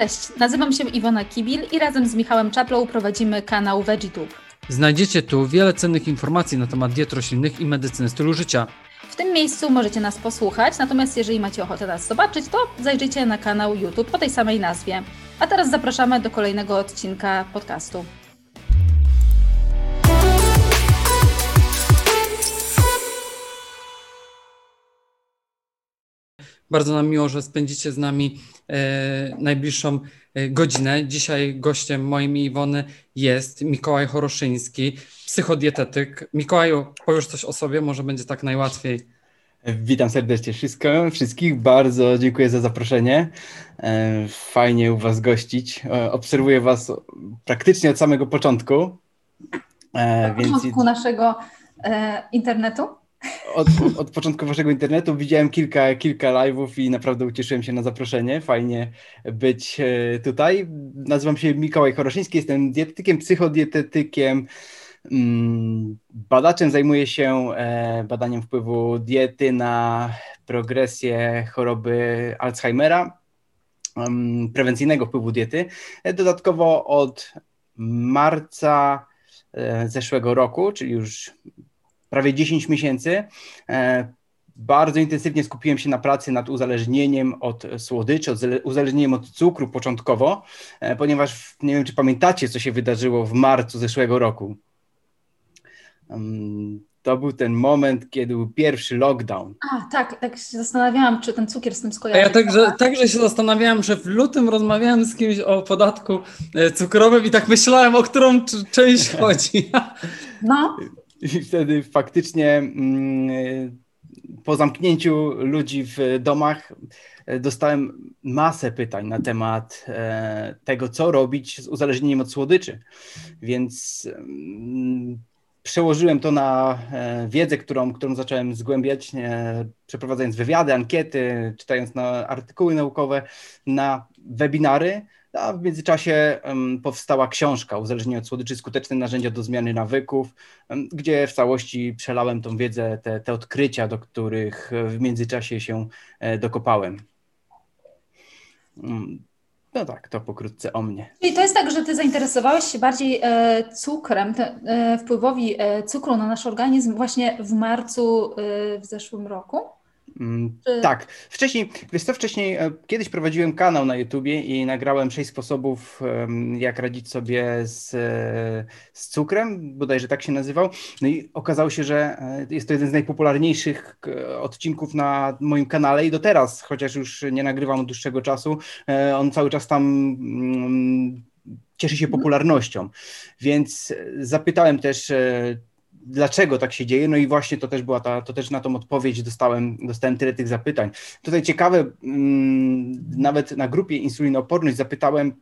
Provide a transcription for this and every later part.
Cześć, nazywam się Iwona Kibil i razem z Michałem Czaplą prowadzimy kanał VeggieTube. Znajdziecie tu wiele cennych informacji na temat diet roślinnych i medycyny stylu życia. W tym miejscu możecie nas posłuchać, natomiast jeżeli macie ochotę nas zobaczyć, to zajrzyjcie na kanał YouTube o tej samej nazwie. A teraz zapraszamy do kolejnego odcinka podcastu. Bardzo nam miło, że spędzicie z nami e, najbliższą e, godzinę. Dzisiaj gościem moim i Iwony jest Mikołaj Horoszyński, psychodietetyk. Mikołaju, powiesz coś o sobie, może będzie tak najłatwiej. Witam serdecznie wszystko, wszystkich. Bardzo dziękuję za zaproszenie. E, fajnie u Was gościć. Obserwuję Was praktycznie od samego początku. Od więc... początku naszego internetu? Od, od, początku waszego internetu widziałem kilka, kilka live'ów i naprawdę ucieszyłem się na zaproszenie. Fajnie być tutaj. Nazywam się Mikołaj Choroszyński, jestem dietetykiem, psychodietetykiem, Mm, badaczem zajmuje się e, badaniem wpływu diety na progresję choroby Alzheimera, mm, prewencyjnego wpływu diety. E, dodatkowo od marca e, zeszłego roku, czyli już prawie 10 miesięcy, bardzo intensywnie skupiłem się na pracy nad uzależnieniem od słodyczy, od uzależnieniem od cukru początkowo, ponieważ nie wiem, czy pamiętacie, co się wydarzyło w marcu zeszłego roku to był ten moment, kiedy był pierwszy lockdown. A, tak, tak się zastanawiałam, czy ten cukier z tym skojarzy. A ja także, także się zastanawiałam, że w lutym rozmawiałem z kimś o podatku e, cukrowym i tak myślałem, o którą część chodzi. No. I wtedy faktycznie mm, e, po zamknięciu ludzi w domach e, dostałem masę pytań na temat tego, co robić z uzależnieniem od słodyczy. Więc mm, przełożyłem to na e, wiedzę, którą, którą zacząłem zgłębiać, e, przeprowadzając wywiady, ankiety, czytając na artykuły naukowe, na webinary, a w międzyczasie powstała książka Uzależnienie od słodyczy, skuteczne narzędzia do zmiany nawyków, gdzie w całości przelałem tą wiedzę, te, te odkrycia, do których w międzyczasie się e, dokopałem. Mm, no tak, to pokrótce o mnie. Czyli to jest tak, że ty zainteresowałeś się bardziej e, cukrem, te, e, wpływowi e, cukru na nasz organizm właśnie w marcu e, w zeszłym roku? Mm, Czy... Tak. Wcześniej, wiesz co, wcześniej e, kiedyś prowadziłem kanał na YouTubie i nagrałem sześć sposobów, jak radzić sobie z, e, z cukrem, bodajże tak się nazywał. No i okazało się, że e, jest to jeden z najpopularniejszych odcinków na moim kanale i do teraz, chociaż już nie nagrywam od dłuższego czasu, on cały czas tam mm, cieszy się popularnością. Więc zapytałem też, dlaczego tak się dzieje, no i właśnie to też była ta, to też na tą odpowiedź dostałem, dostałem tyle tych zapytań. Tutaj ciekawe, mm, nawet na grupie Insulinooporność zapytałem,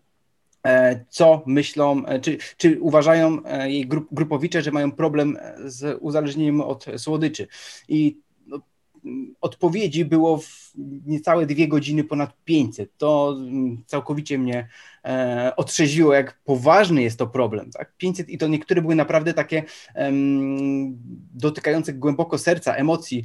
e, co myślą, e, czy, czy uważają e, jej grup, grupowicze, że mają problem z uzależnieniem od słodyczy. I odpowiedzi było w niecałe dwie godziny ponad 500. To mm, całkowicie mnie e, otrzeźwiło, jak poważny jest to problem. Tak? 500 i to niektóre były naprawdę takie um, dotykające głęboko serca, emocji.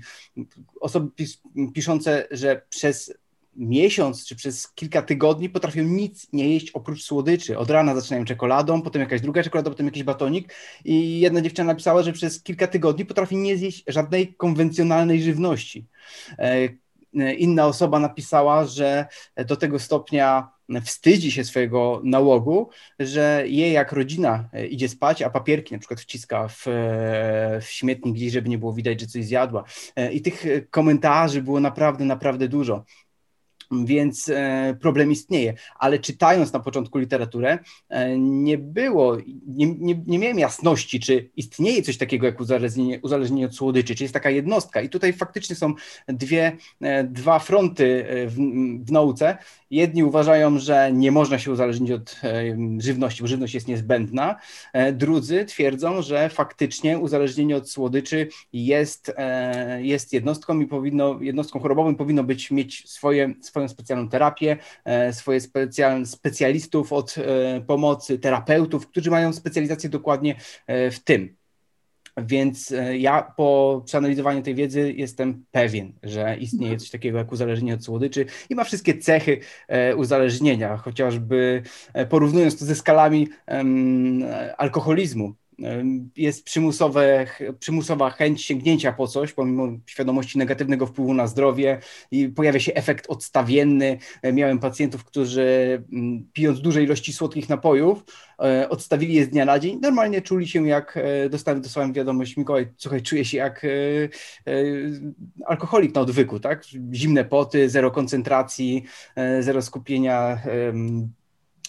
Osoby pis piszące, że przez miesiąc czy przez kilka tygodni potrafią nic nie jeść oprócz słodyczy. Od rana zaczynają czekoladą, potem jakaś druga czekolada, potem jakiś batonik i jedna dziewczyna napisała, że przez kilka tygodni potrafi nie zjeść żadnej konwencjonalnej żywności. E, e, inna osoba napisała, że do tego stopnia wstydzi się swojego nałogu, że jej jak rodzina e, idzie spać, a papierki na przykład wciska w, w śmietnik gdzieś, żeby nie było widać, że coś zjadła. I tych komentarzy było naprawdę, naprawdę dużo więc e, problem istnieje. Ale czytając na początku literaturę, e, nie było, nie, nie, nie, miałem jasności, czy istnieje coś takiego jak uzależnienie, uzależnienie od słodyczy, czy jest taka jednostka. I tutaj faktycznie są dwie, e, dwa fronty w, w nauce. Jedni uważają, że nie można się uzależnić od żywności, bo żywność jest niezbędna. Drudzy twierdzą, że faktycznie uzależnienie od słodyczy jest, jest jednostką i powinno, jednostką chorobową powinno być mieć swoje, swoje swoją specjalną terapię, e, swoje specjal, specjalistów od e, pomocy, terapeutów, którzy mają specjalizację dokładnie e, w tym. Więc ja po przeanalizowaniu tej wiedzy jestem pewien, że istnieje coś takiego jak uzależnienie od słodyczy i ma wszystkie cechy uzależnienia, chociażby porównując to ze skalami alkoholizmu jest przymusowe, przymusowa chęć sięgnięcia po coś, pomimo świadomości negatywnego wpływu na zdrowie i pojawia się efekt odstawienny. Miałem pacjentów, którzy mm, pijąc duże ilości słodkich napojów, e, odstawili je z dnia na dzień. Normalnie czuli się jak, e, dostałem, dostałem wiadomość, Mikołaj, słuchaj, czuję się jak e, alkoholik na odwyku, tak? Zimne poty, zero koncentracji, zero skupienia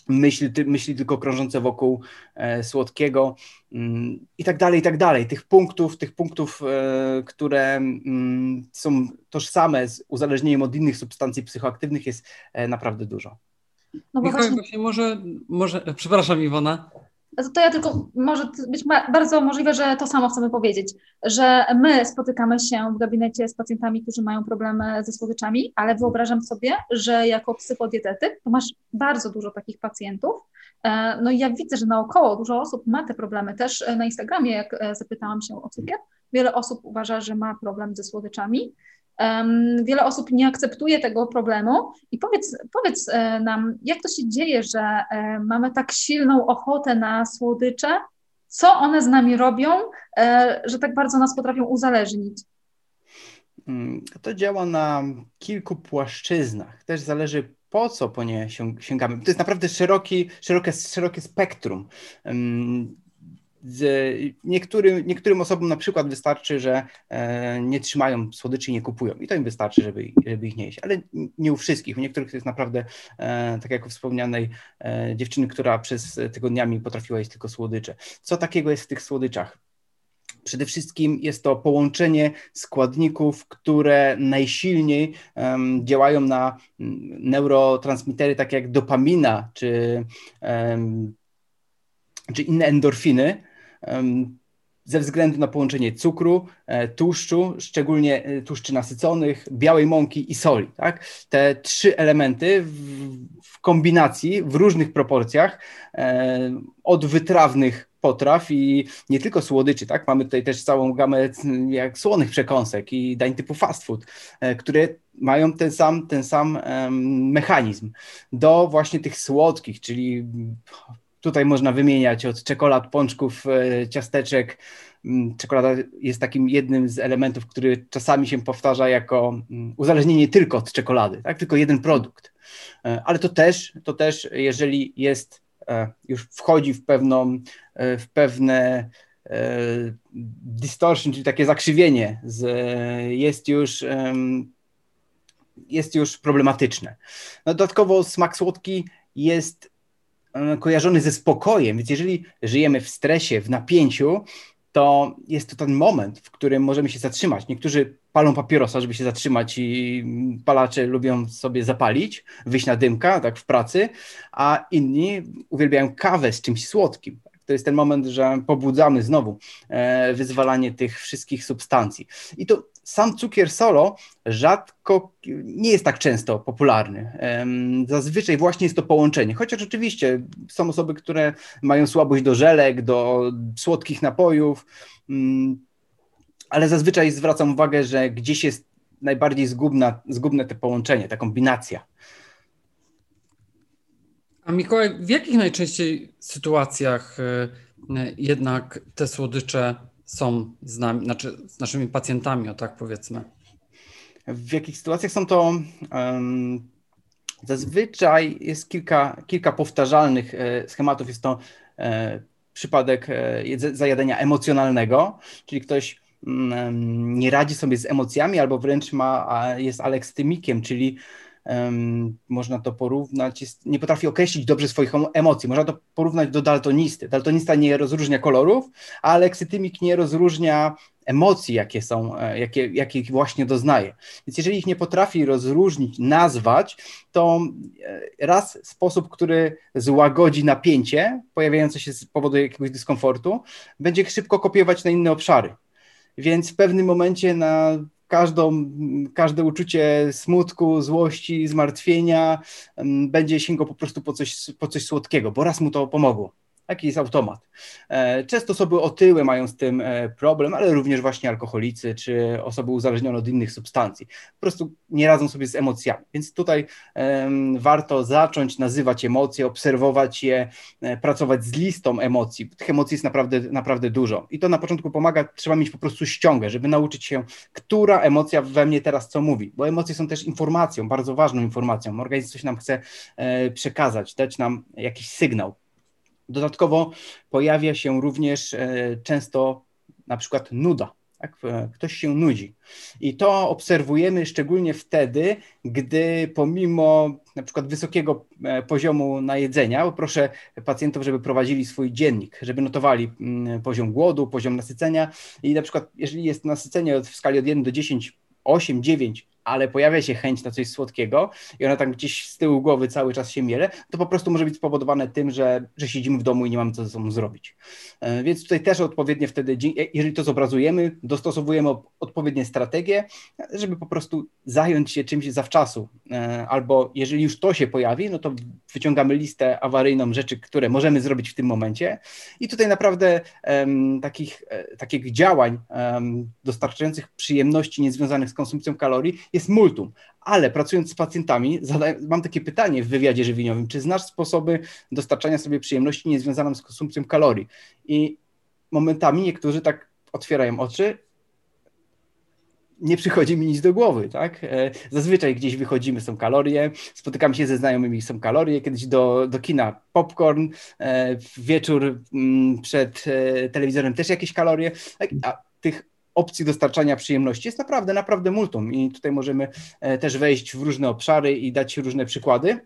myśli, myśli tylko krążące wokół e, słodkiego mm, i tak dalej, i tak dalej. Tych punktów, tych punktów, e, które mm, są tożsame z uzależnieniem od innych substancji psychoaktywnych jest e, naprawdę dużo. No bo właśnie... właśnie może, może, przepraszam Iwona, to ja tylko może być bardzo możliwe, że to samo chcemy powiedzieć, że my spotykamy się w gabinecie z pacjentami, którzy mają problemy ze słodyczami, ale wyobrażam sobie, że jako psychodietetyk to masz bardzo dużo takich pacjentów. E, no i ja widzę, że naokoło dużo osób ma te problemy. Też e, na Instagramie, jak e, zapytałam się o cukier, wiele osób uważa, że ma problem ze słodyczami. Wiele osób nie akceptuje tego problemu i powiedz, powiedz e, nam, jak to się dzieje, że e, mamy tak silną ochotę na słodycze, co one z nami robią, e, że tak bardzo nas potrafią uzależnić? Mm, to działa na kilku płaszczyznach. Też zależy po co po nie sięgamy. To jest naprawdę szeroki, szerokie, szerokie spektrum niektórym, niektórym osobom na przykład wystarczy, że e, nie trzymają słodyczy i nie kupują i to im wystarczy, żeby, żeby ich nie jeść, ale nie u wszystkich. U niektórych to jest naprawdę, e, tak jak u wspomnianej e, dziewczyny, która przez tygodniami potrafiła jeść tylko słodycze. Co takiego jest w tych słodyczach? Przede wszystkim jest to połączenie składników, które najsilniej um, działają na neurotransmitery, takie jak dopamina czy, um, czy inne endorfiny, ze względu na połączenie cukru, e, tłuszczu, szczególnie e, tłuszczy nasyconych, białej mąki i soli. Tak? Te trzy elementy w, kombinacji, w różnych proporcjach, e, od wytrawnych potraw i nie tylko słodyczy, tak? Mamy tutaj też całą gamę jak słonych przekąsek i dań typu fast food, które mają ten sam, ten sam mechanizm do właśnie tych słodkich, czyli Tutaj można wymieniać od czekolad, pączków, e, ciasteczek. Mm, czekolada jest takim jednym z elementów, który czasami się powtarza jako mm, uzależnienie tylko od czekolady, tak? tylko jeden produkt. E, ale to też, to też, jeżeli jest, e, już wchodzi w pewną, w pewne distortion, czyli takie zakrzywienie, jest już jest już problematyczne. No, dodatkowo smak słodki jest kojarzony ze spokojem, więc jeżeli żyjemy w stresie, w napięciu, to jest to ten moment, w którym możemy się zatrzymać. Niektórzy palą papierosa, żeby się zatrzymać i palacze lubią sobie zapalić, wyjść na dymka, tak w pracy, a inni uwielbiają kawę z czymś słodkim to jest ten moment, że pobudzamy znowu e, wyzwalanie tych wszystkich substancji. I to sam cukier solo rzadko, nie jest tak często popularny. Zazwyczaj właśnie jest to połączenie, chociaż oczywiście są osoby, które mają słabość do żelek, do słodkich napojów, mm, ale zazwyczaj zwracam uwagę, że gdzieś jest najbardziej zgubna, zgubne te połączenie, ta kombinacja. A Mikołaj, w jakich najczęściej sytuacjach y, jednak te słodycze są z nami, znaczy z naszymi pacjentami, o tak powiedzmy? W jakich sytuacjach są to um, zazwyczaj jest kilka, kilka powtarzalnych e, schematów. Jest to e, przypadek e, zajadania emocjonalnego, czyli ktoś mm, nie radzi sobie z emocjami albo wręcz ma, jest alekstymikiem, czyli można to porównać, nie potrafi określić dobrze swoich emocji. Można to porównać do daltonisty. Daltonista nie rozróżnia kolorów, a leksytymik nie rozróżnia emocji, jakie są, e, jakie, jakie właśnie doznaje. Więc jeżeli ich nie potrafi rozróżnić, nazwać, to e, raz sposób, który złagodzi napięcie pojawiające się z powodu jakiegoś dyskomfortu, będzie szybko kopiować na inne obszary. Więc w pewnym momencie na każdą, każde uczucie smutku, złości, zmartwienia będzie sięgał po prostu po coś, po coś słodkiego, bo raz mu to pomogło. Taki jest automat. E, często osoby otyłe mają z tym e, problem, ale również właśnie alkoholicy czy osoby uzależnione od innych substancji. Po prostu nie radzą sobie z emocjami. Więc tutaj um, warto zacząć nazywać emocje, obserwować je, e, pracować z listą emocji. Tych emocji jest naprawdę, naprawdę dużo. I to na początku pomaga, trzeba mieć po prostu ściągę, żeby nauczyć się, która emocja we mnie teraz co mówi. Bo emocje są też informacją, bardzo ważną informacją. Organizm coś nam chce e, przekazać, dać nam jakiś sygnał. Dodatkowo pojawia się również e, często na przykład nuda. Tak? E, ktoś się nudzi. I to obserwujemy szczególnie wtedy, gdy pomimo na przykład wysokiego e, poziomu najedzenia, proszę pacjentów, żeby prowadzili swój dziennik, żeby notowali mm, poziom głodu, poziom nasycenia i na przykład jeżeli jest nasycenie w skali od 1 do 10, 8, 9, ale pojawia się chęć na coś słodkiego i ona tam gdzieś z tyłu głowy cały czas się miele, to po prostu może być spowodowane tym, że, że siedzimy w domu i nie mamy co ze sobą zrobić. E, więc tutaj też odpowiednie wtedy, e, jeżeli to zobrazujemy, dostosowujemy odpowiednie strategie, żeby po prostu zająć się czymś zawczasu. E, albo jeżeli już to się pojawi, no to wyciągamy listę awaryjną rzeczy, które możemy zrobić w tym momencie. I tutaj naprawdę um, takich, takich działań um, dostarczających przyjemności niezwiązanych z konsumpcją kalorii jest multum. Ale pracując z pacjentami, mam takie pytanie w wywiadzie żywieniowym: czy znasz sposoby dostarczania sobie przyjemności niezwiązane z konsumpcją kalorii? I momentami niektórzy tak otwierają oczy nie przychodzi mi nic do głowy, tak? E, zazwyczaj gdzieś wychodzimy, są kalorie, spotykamy się ze znajomymi, są kalorie, kiedyś do, do kina popcorn, e, wieczór mm, przed e, telewizorem też jakieś kalorie, tak? a tych opcji dostarczania przyjemności jest naprawdę, naprawdę multum i tutaj możemy e, też wejść w różne obszary i dać różne przykłady.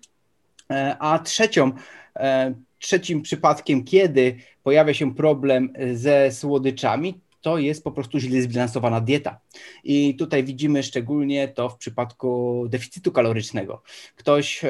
E, a trzecią, e, trzecim przypadkiem, kiedy pojawia się problem ze słodyczami, to jest po prostu źle zbilansowana dieta. I tutaj widzimy szczególnie to w przypadku deficytu kalorycznego. Ktoś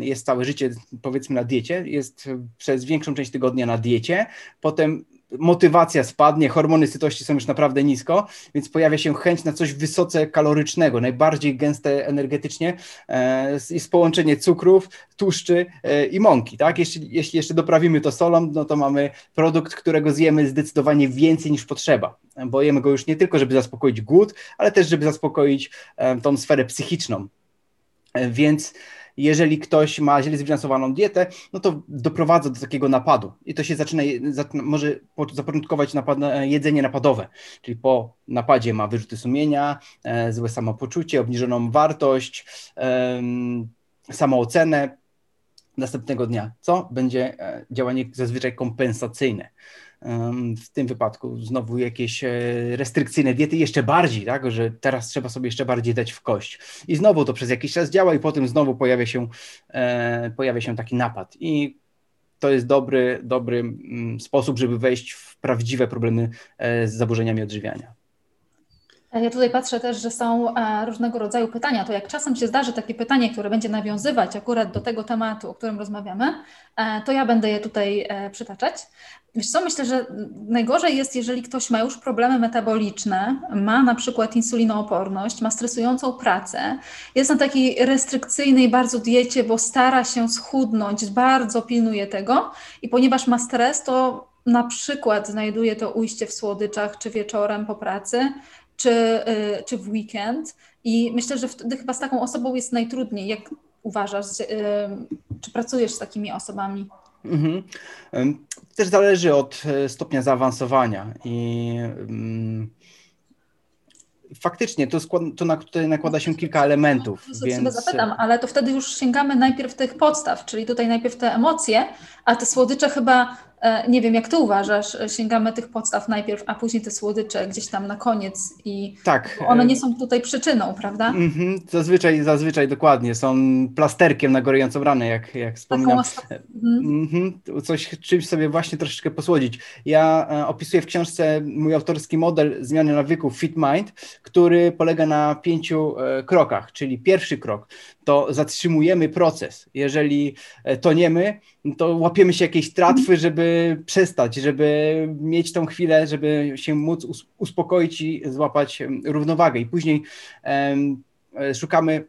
jest całe życie, powiedzmy, na diecie, jest przez większą część tygodnia na diecie, potem motywacja spadnie, hormony sytości są już naprawdę nisko, więc pojawia się chęć na coś wysoce kalorycznego, najbardziej gęste energetycznie e, jest połączenie cukrów, tłuszczy e, i mąki, tak? Jeśli, jeśli jeszcze doprawimy to solą, no to mamy produkt, którego zjemy zdecydowanie więcej niż potrzeba, bo jemy go już nie tylko, żeby zaspokoić głód, ale też, żeby zaspokoić e, tą sferę psychiczną. Więc jeżeli ktoś ma źle zbilansowaną dietę, no to doprowadza do takiego napadu. I to się zaczyna, może zapoczątkować napad, jedzenie napadowe, czyli po napadzie ma wyrzuty sumienia, e, złe samopoczucie, obniżoną wartość, samoocenę, następnego dnia, co? Będzie e, działanie zazwyczaj kompensacyjne w tym wypadku znowu jakieś e, restrykcyjne diety jeszcze bardziej, tak, że teraz trzeba sobie jeszcze bardziej dać w kość. I znowu to przez jakiś czas działa i potem znowu pojawia się, e, pojawia się taki napad. I to jest dobry, dobry mm, sposób, żeby wejść w prawdziwe problemy e, z zaburzeniami odżywiania. Ja tutaj patrzę też, że są różnego rodzaju pytania. To jak czasem się zdarzy takie pytanie, które będzie nawiązywać akurat do tego tematu, o którym rozmawiamy, to ja będę je tutaj przytaczać. Wiesz co, myślę, że najgorzej jest, jeżeli ktoś ma już problemy metaboliczne, ma na przykład insulinooporność, ma stresującą pracę, jest na takiej restrykcyjnej bardzo diecie, bo stara się schudnąć, bardzo pilnuje tego i ponieważ ma stres, to na przykład znajduje to ujście w słodyczach, czy wieczorem po pracy, czy, y, czy w weekend. I myślę, że wtedy chyba z taką osobą jest najtrudniej. Jak uważasz, y, czy pracujesz z takimi osobami? Mhm. Też zależy od e, stopnia zaawansowania i faktycznie to, skład, to na, tutaj nakłada się kilka elementów. No, więc... zapytam, ale to wtedy już sięgamy najpierw tych podstaw, czyli tutaj najpierw te emocje, a te słodycze chyba nie wiem, jak ty uważasz, sięgamy tych podstaw najpierw, a później te słodycze gdzieś tam na koniec i tak. one nie są tutaj przyczyną, prawda? Mm-hmm. Zazwyczaj, zazwyczaj dokładnie, są plasterkiem na gorejącą ranę, jak, jak wspominam. Mm-hmm. Coś, czymś sobie właśnie troszeczkę posłodzić. Ja e, opisuję w książce mój autorski model zmiany nawyków Fit Mind, który polega na pięciu e, krokach, czyli pierwszy krok to zatrzymujemy proces. Jeżeli e, toniemy, to łapiemy się jakiejś tratwy, żeby przestać, żeby mieć tą chwilę, żeby się móc uspokoić i złapać równowagę. I później um, szukamy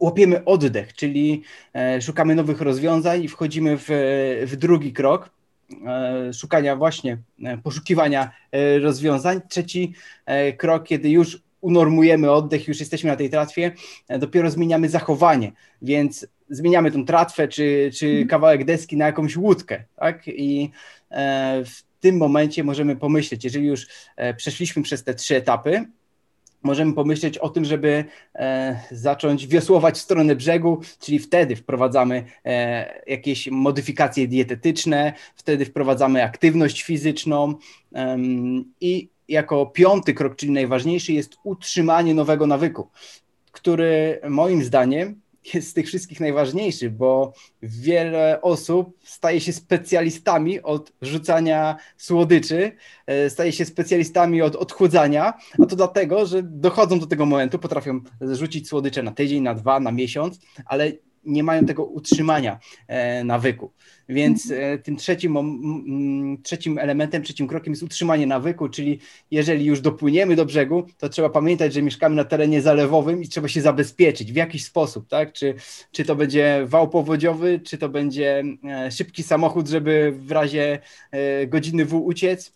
łapiemy oddech, czyli e, szukamy nowych rozwiązań i wchodzimy w, w drugi krok szukania właśnie, poszukiwania rozwiązań. Trzeci krok, kiedy już unormujemy oddech, już jesteśmy na tej tratwie, dopiero zmieniamy zachowanie, więc zmieniamy tą tratwę czy, czy mhm. kawałek deski na jakąś łódkę, tak? I w tym momencie możemy pomyśleć, jeżeli już przeszliśmy przez te trzy etapy, możemy pomyśleć o tym, żeby e, zacząć wiosłować w stronę brzegu, czyli wtedy wprowadzamy e, jakieś modyfikacje dietetyczne, wtedy wprowadzamy aktywność fizyczną e, i jako piąty krok, czyli najważniejszy, jest utrzymanie nowego nawyku, który moim zdaniem jest z tych wszystkich najważniejszy, bo wiele osób staje się specjalistami od rzucania słodyczy, e, staje się specjalistami od odchudzania, a to dlatego, że dochodzą do tego momentu, potrafią rzucić słodycze na tydzień, na dwa, na miesiąc, ale nie mają tego utrzymania e, nawyku. Więc mhm. e, tym trzecim, trzecim elementem, trzecim krokiem jest utrzymanie nawyku, czyli jeżeli już dopłyniemy do brzegu, to trzeba pamiętać, że mieszkamy na terenie zalewowym i trzeba się zabezpieczyć w jakiś sposób, tak? Czy, czy to będzie wał powodziowy, czy to będzie e, szybki samochód, żeby w razie godziny W uciec.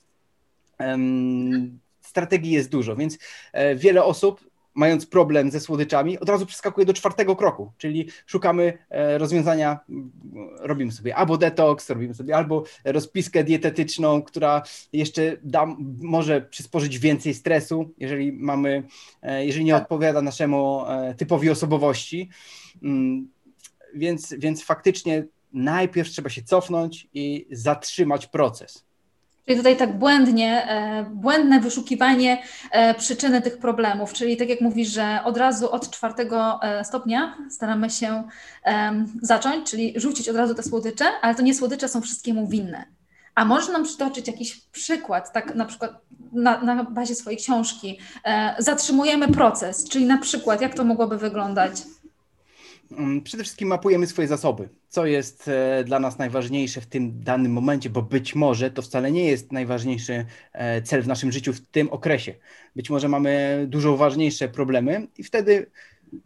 Strategii jest dużo, więc wiele osób mając problem ze słodyczami, od razu przeskakuje do czwartego kroku, czyli szukamy e, rozwiązania, robimy sobie albo detoks, robimy sobie albo rozpiskę dietetyczną, która jeszcze da, może przysporzyć więcej stresu, jeżeli mamy, e, jeżeli nie tak. odpowiada naszemu e, typowi osobowości. Mm, więc, więc faktycznie najpierw trzeba się cofnąć i zatrzymać proces. Czyli tutaj tak błędnie, e, błędne wyszukiwanie e, przyczyny tych problemów, czyli tak jak mówisz, że od razu od czwartego e, stopnia staramy się zacząć, czyli rzucić od razu te słodycze, ale to nie słodycze są wszystkiemu winne. A może nam przytoczyć jakiś przykład, tak na przykład na, na bazie swojej książki, zatrzymujemy proces, czyli na przykład jak to mogłoby wyglądać? Mm, przede wszystkim mapujemy swoje zasoby, co jest e, dla nas najważniejsze w tym danym momencie, bo być może to wcale nie jest najważniejszy e, cel w naszym życiu w tym okresie. Być może mamy dużo ważniejsze problemy i wtedy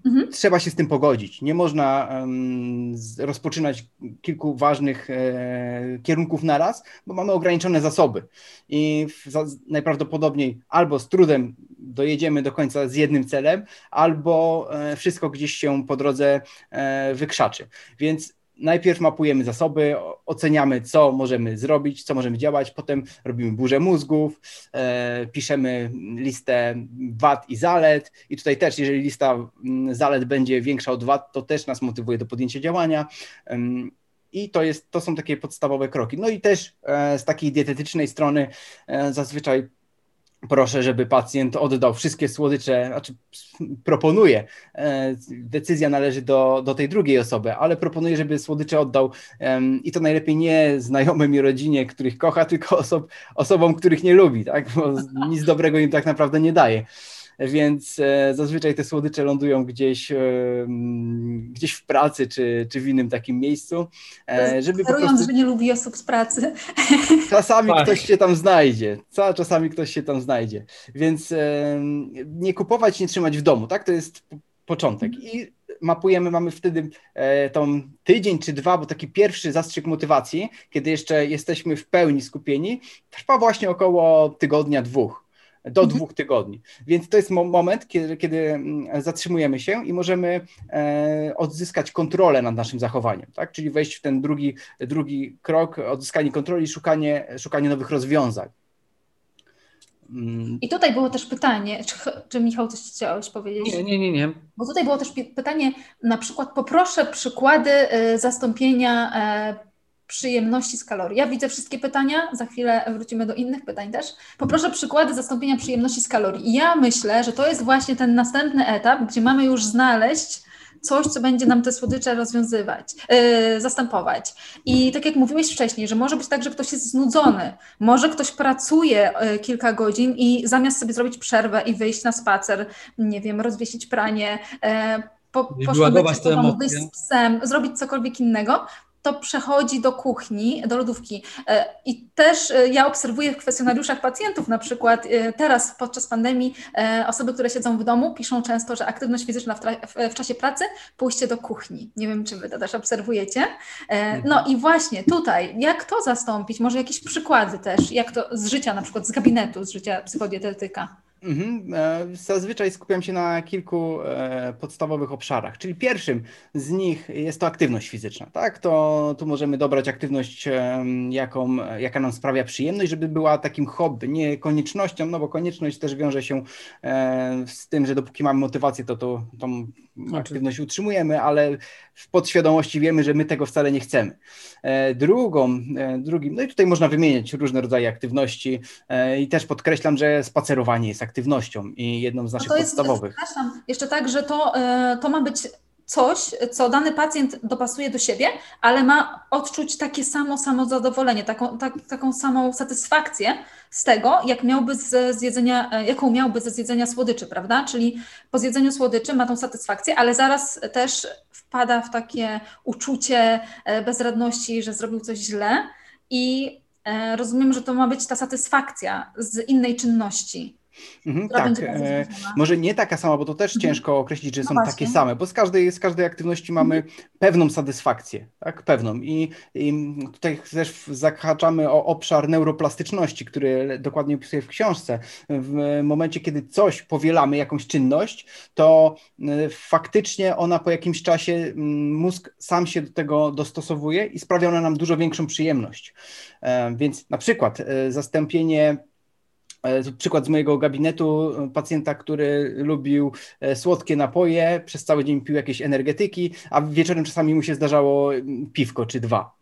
Mhm. Trzeba się z tym pogodzić. Nie można um, rozpoczynać kilku ważnych e, kierunków naraz, bo mamy ograniczone zasoby. I w, za, najprawdopodobniej albo z trudem dojedziemy do końca z jednym celem, albo e, wszystko gdzieś się po drodze e, wykrzaczy. Więc najpierw mapujemy zasoby, oceniamy, co możemy zrobić, co możemy działać, potem robimy burzę mózgów, e, piszemy listę wad i zalet i tutaj też, jeżeli lista mm, zalet będzie większa od wad, to też nas motywuje do podjęcia działania. I to, jest, to są takie podstawowe kroki. No i też e, z takiej dietetycznej strony e, zazwyczaj proszę, żeby pacjent oddał wszystkie słodycze, znaczy proponuję, e, decyzja należy do, do tej drugiej osoby, ale proponuję, żeby słodycze oddał i to najlepiej nie znajomym i rodzinie, których kocha, tylko osob, osobom, których nie lubi, tak? bo nic dobrego im tak naprawdę nie daje więc e, zazwyczaj te słodycze lądują gdzieś, e, gdzieś w pracy czy, czy w innym takim miejscu. E, żeby po prostu... że nie lubi osób z pracy. Czasami tak. ktoś się tam znajdzie, co czasami ktoś się tam znajdzie, więc nie kupować, nie trzymać w domu, tak? To jest początek. I mapujemy, mamy wtedy e, tą tydzień czy dwa, bo taki pierwszy zastrzyk motywacji, kiedy jeszcze jesteśmy w pełni skupieni, trwa właśnie około tygodnia, dwóch do mhm. dwóch tygodni. Więc to jest moment, kiedy, kiedy mm, zatrzymujemy się i możemy e, odzyskać kontrolę nad naszym zachowaniem, tak? czyli wejść w ten drugi, drugi krok, odzyskanie kontroli, szukanie, szukanie nowych rozwiązań. Mm. I tutaj było też pytanie, czy, czy Michał coś chciałeś powiedzieć? Nie, nie, nie, nie. Bo tutaj było też pytanie, na przykład poproszę przykłady e, zastąpienia e, przyjemności z kalorii. Ja widzę wszystkie pytania, za chwilę wrócimy do innych pytań też. Poproszę przykłady zastąpienia przyjemności z kalorii. I ja myślę, że to jest właśnie ten następny etap, gdzie mamy już znaleźć coś, co będzie nam te słodycze rozwiązywać, yy, zastępować. I tak jak mówiłeś wcześniej, że może być tak, że ktoś jest znudzony, może ktoś pracuje yy, kilka godzin i zamiast sobie zrobić przerwę i wyjść na spacer, nie wiem, rozwiesić pranie, yy, po, poszukać z psem, zrobić cokolwiek innego, to przechodzi do kuchni, do lodówki. E, I też e, ja obserwuję w kwestionariuszach pacjentów, na przykład e, teraz podczas pandemii osoby, które siedzą w domu, piszą często, że aktywność fizyczna w, w, czasie pracy, pójście do kuchni. Nie wiem, czy wy to też obserwujecie. No i właśnie tutaj, jak to zastąpić? Może jakieś przykłady też, jak to z życia, na przykład z gabinetu, z życia psychodietetyka. Mhm. E, zazwyczaj skupiam się na kilku e, podstawowych obszarach, czyli pierwszym z nich jest to aktywność fizyczna. Tak? To tu możemy dobrać aktywność, jaką, jaka nam sprawia przyjemność, żeby była takim hobby, nie koniecznością, no bo konieczność też wiąże się e, z tym, że dopóki mamy motywację, to, to tą aktywność utrzymujemy, ale w podświadomości wiemy, że my tego wcale nie chcemy. Drugą, drugim, no i tutaj można wymieniać różne rodzaje aktywności i też podkreślam, że spacerowanie jest aktywnością i jedną z naszych no to jest, podstawowych. Przepraszam, jeszcze tak, że to, e, to ma być coś, co dany pacjent dopasuje do siebie, ale ma odczuć takie samo samozadowolenie, taką, tak, taką samą satysfakcję z tego, jak miałby z zjedzenia, e, jaką miałby ze zjedzenia słodyczy, prawda? Czyli po zjedzeniu słodyczy ma tą satysfakcję, ale zaraz też wpada w takie uczucie e, bezradności, że zrobił coś źle i rozumiem, że to ma być ta satysfakcja z innej czynności. Mhm, tak, e, może nie taka sama, bo to też mhm. ciężko określić, że no są właśnie. takie same, bo z każdej, z każdej aktywności mamy mhm. pewną satysfakcję, tak, pewną I, i tutaj też zahaczamy o obszar neuroplastyczności, który dokładnie opisuję w książce. W momencie, kiedy coś powielamy, jakąś czynność, to e, faktycznie ona po jakimś czasie, mm, mózg sam się do tego dostosowuje i sprawia ona nam dużo większą przyjemność. E, więc na przykład zastąpienie E, przykład z mojego gabinetu e, pacjenta, który lubił e, słodkie napoje, przez cały dzień pił jakieś energetyki, a wieczorem czasami mu się zdarzało mm, piwko czy dwa.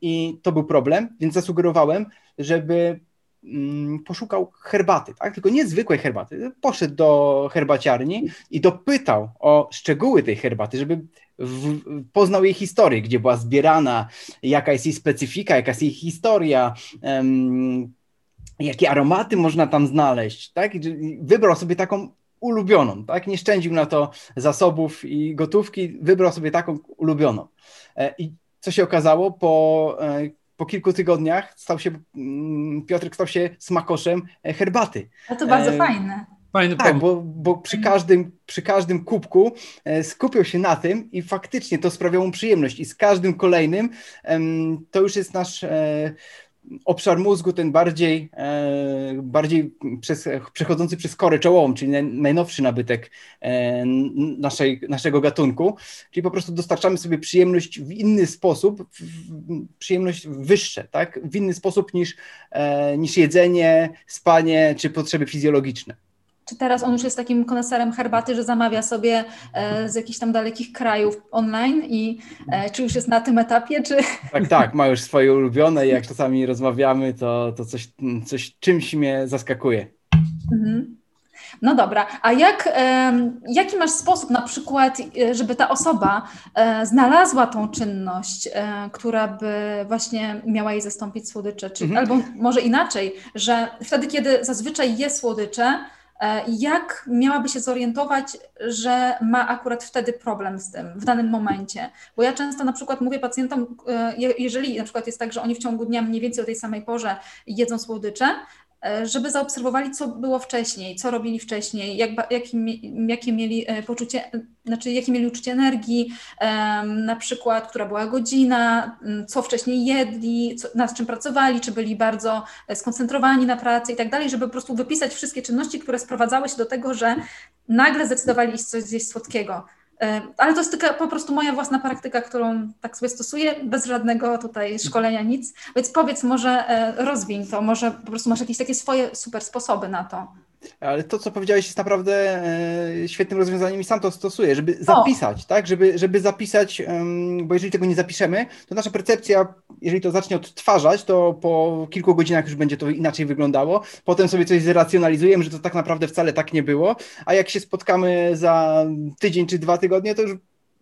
I to był problem, więc zasugerowałem, żeby mm, poszukał herbaty, tak? tylko nie zwykłej herbaty. Poszedł do herbaciarni i dopytał o szczegóły tej herbaty, żeby w, poznał jej historię, gdzie była zbierana, jaka jest jej specyfika, jaka jest jej historia, um, jakie aromaty można tam znaleźć, tak? Wybrał sobie taką ulubioną, tak? Nie szczędził na to zasobów i gotówki, wybrał sobie taką ulubioną. E, I co się okazało, po, e, po kilku tygodniach stał się, mm, Piotrek stał się smakoszem e, herbaty. A to bardzo e, fajne. Fajny tak, bo, bo przy, każdym, przy każdym kubku skupiał się na tym i faktycznie to sprawiało mu przyjemność. I z każdym kolejnym to już jest nasz obszar mózgu, ten bardziej, e, bardziej przez, przechodzący przez korę czołową, czyli najnowszy nabytek e, naszej, naszego gatunku, czyli po prostu dostarczamy sobie przyjemność w inny sposób, przyjemność wyższe, tak? w inny sposób niż, e, niż jedzenie, spanie czy potrzeby fizjologiczne. Czy teraz on już jest takim koneserem herbaty, że zamawia sobie e, z jakichś tam dalekich krajów online i e, czy już jest na tym etapie, czy... Tak, tak, ma już swoje ulubione i jak czasami rozmawiamy, to, to coś, coś czymś mnie zaskakuje. Mhm. No dobra, a jak, e, jaki masz sposób na przykład, żeby ta osoba znalazła tą czynność, która by właśnie miała jej zastąpić słodycze, czy, mhm. albo może inaczej, że wtedy, kiedy zazwyczaj je słodycze, jak miałaby się zorientować, że ma akurat wtedy problem z tym w danym momencie? Bo ja często na przykład mówię pacjentom, e, jeżeli na przykład jest tak, że oni w ciągu dnia mniej więcej o tej samej porze jedzą słodycze, E, żeby zaobserwowali, co było wcześniej, co robili wcześniej, jak, jakie, jakie mieli e, poczucie, znaczy jakie mieli uczucie energii, na przykład, która była godzina, co wcześniej jedli, co, nad czym pracowali, czy byli bardzo e, skoncentrowani na pracy i tak dalej, żeby po prostu wypisać wszystkie czynności, które sprowadzały się do tego, że nagle zdecydowali iść coś zjeść słodkiego. Ale to jest tylko po prostu moja własna praktyka, którą tak sobie stosuję, bez żadnego tutaj szkolenia, nic. Więc powiedz, może e, rozwiń to, może po prostu masz jakieś takie swoje super sposoby na to. Ale to, co powiedziałeś, jest naprawdę e, świetnym rozwiązaniem i sam to stosuję, żeby zapisać, o. tak? Żeby, żeby zapisać, bo jeżeli tego nie zapiszemy, to nasza percepcja, jeżeli to zacznie odtwarzać, to po kilku godzinach już będzie to inaczej wyglądało. Potem sobie coś zracjonalizujemy, że to tak naprawdę wcale tak nie było, a jak się spotkamy za tydzień czy dwa tygodnie, to już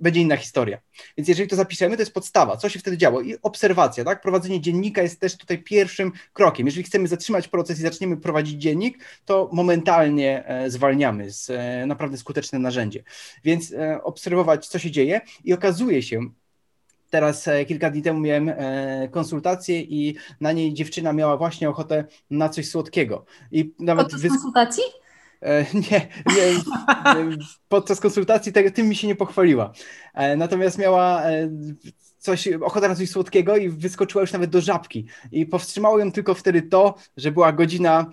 będzie inna historia. Więc jeżeli to zapiszemy, to jest podstawa, co się wtedy działo. I obserwacja, tak? Prowadzenie dziennika jest też tutaj pierwszym krokiem. Jeżeli chcemy zatrzymać proces i zaczniemy prowadzić dziennik, to momentalnie e, zwalniamy z e, naprawdę skuteczne narzędzie. Więc e, obserwować, co się dzieje i okazuje się, teraz kilka dni temu miałem konsultację i na niej dziewczyna miała właśnie ochotę na coś słodkiego. I nawet Podczas konsultacji? nie, nie, podczas konsultacji tego, tym mi się nie pochwaliła. Natomiast miała coś, ochotę na coś słodkiego i wyskoczyła już nawet do żabki. I powstrzymało ją tylko wtedy to, że była godzina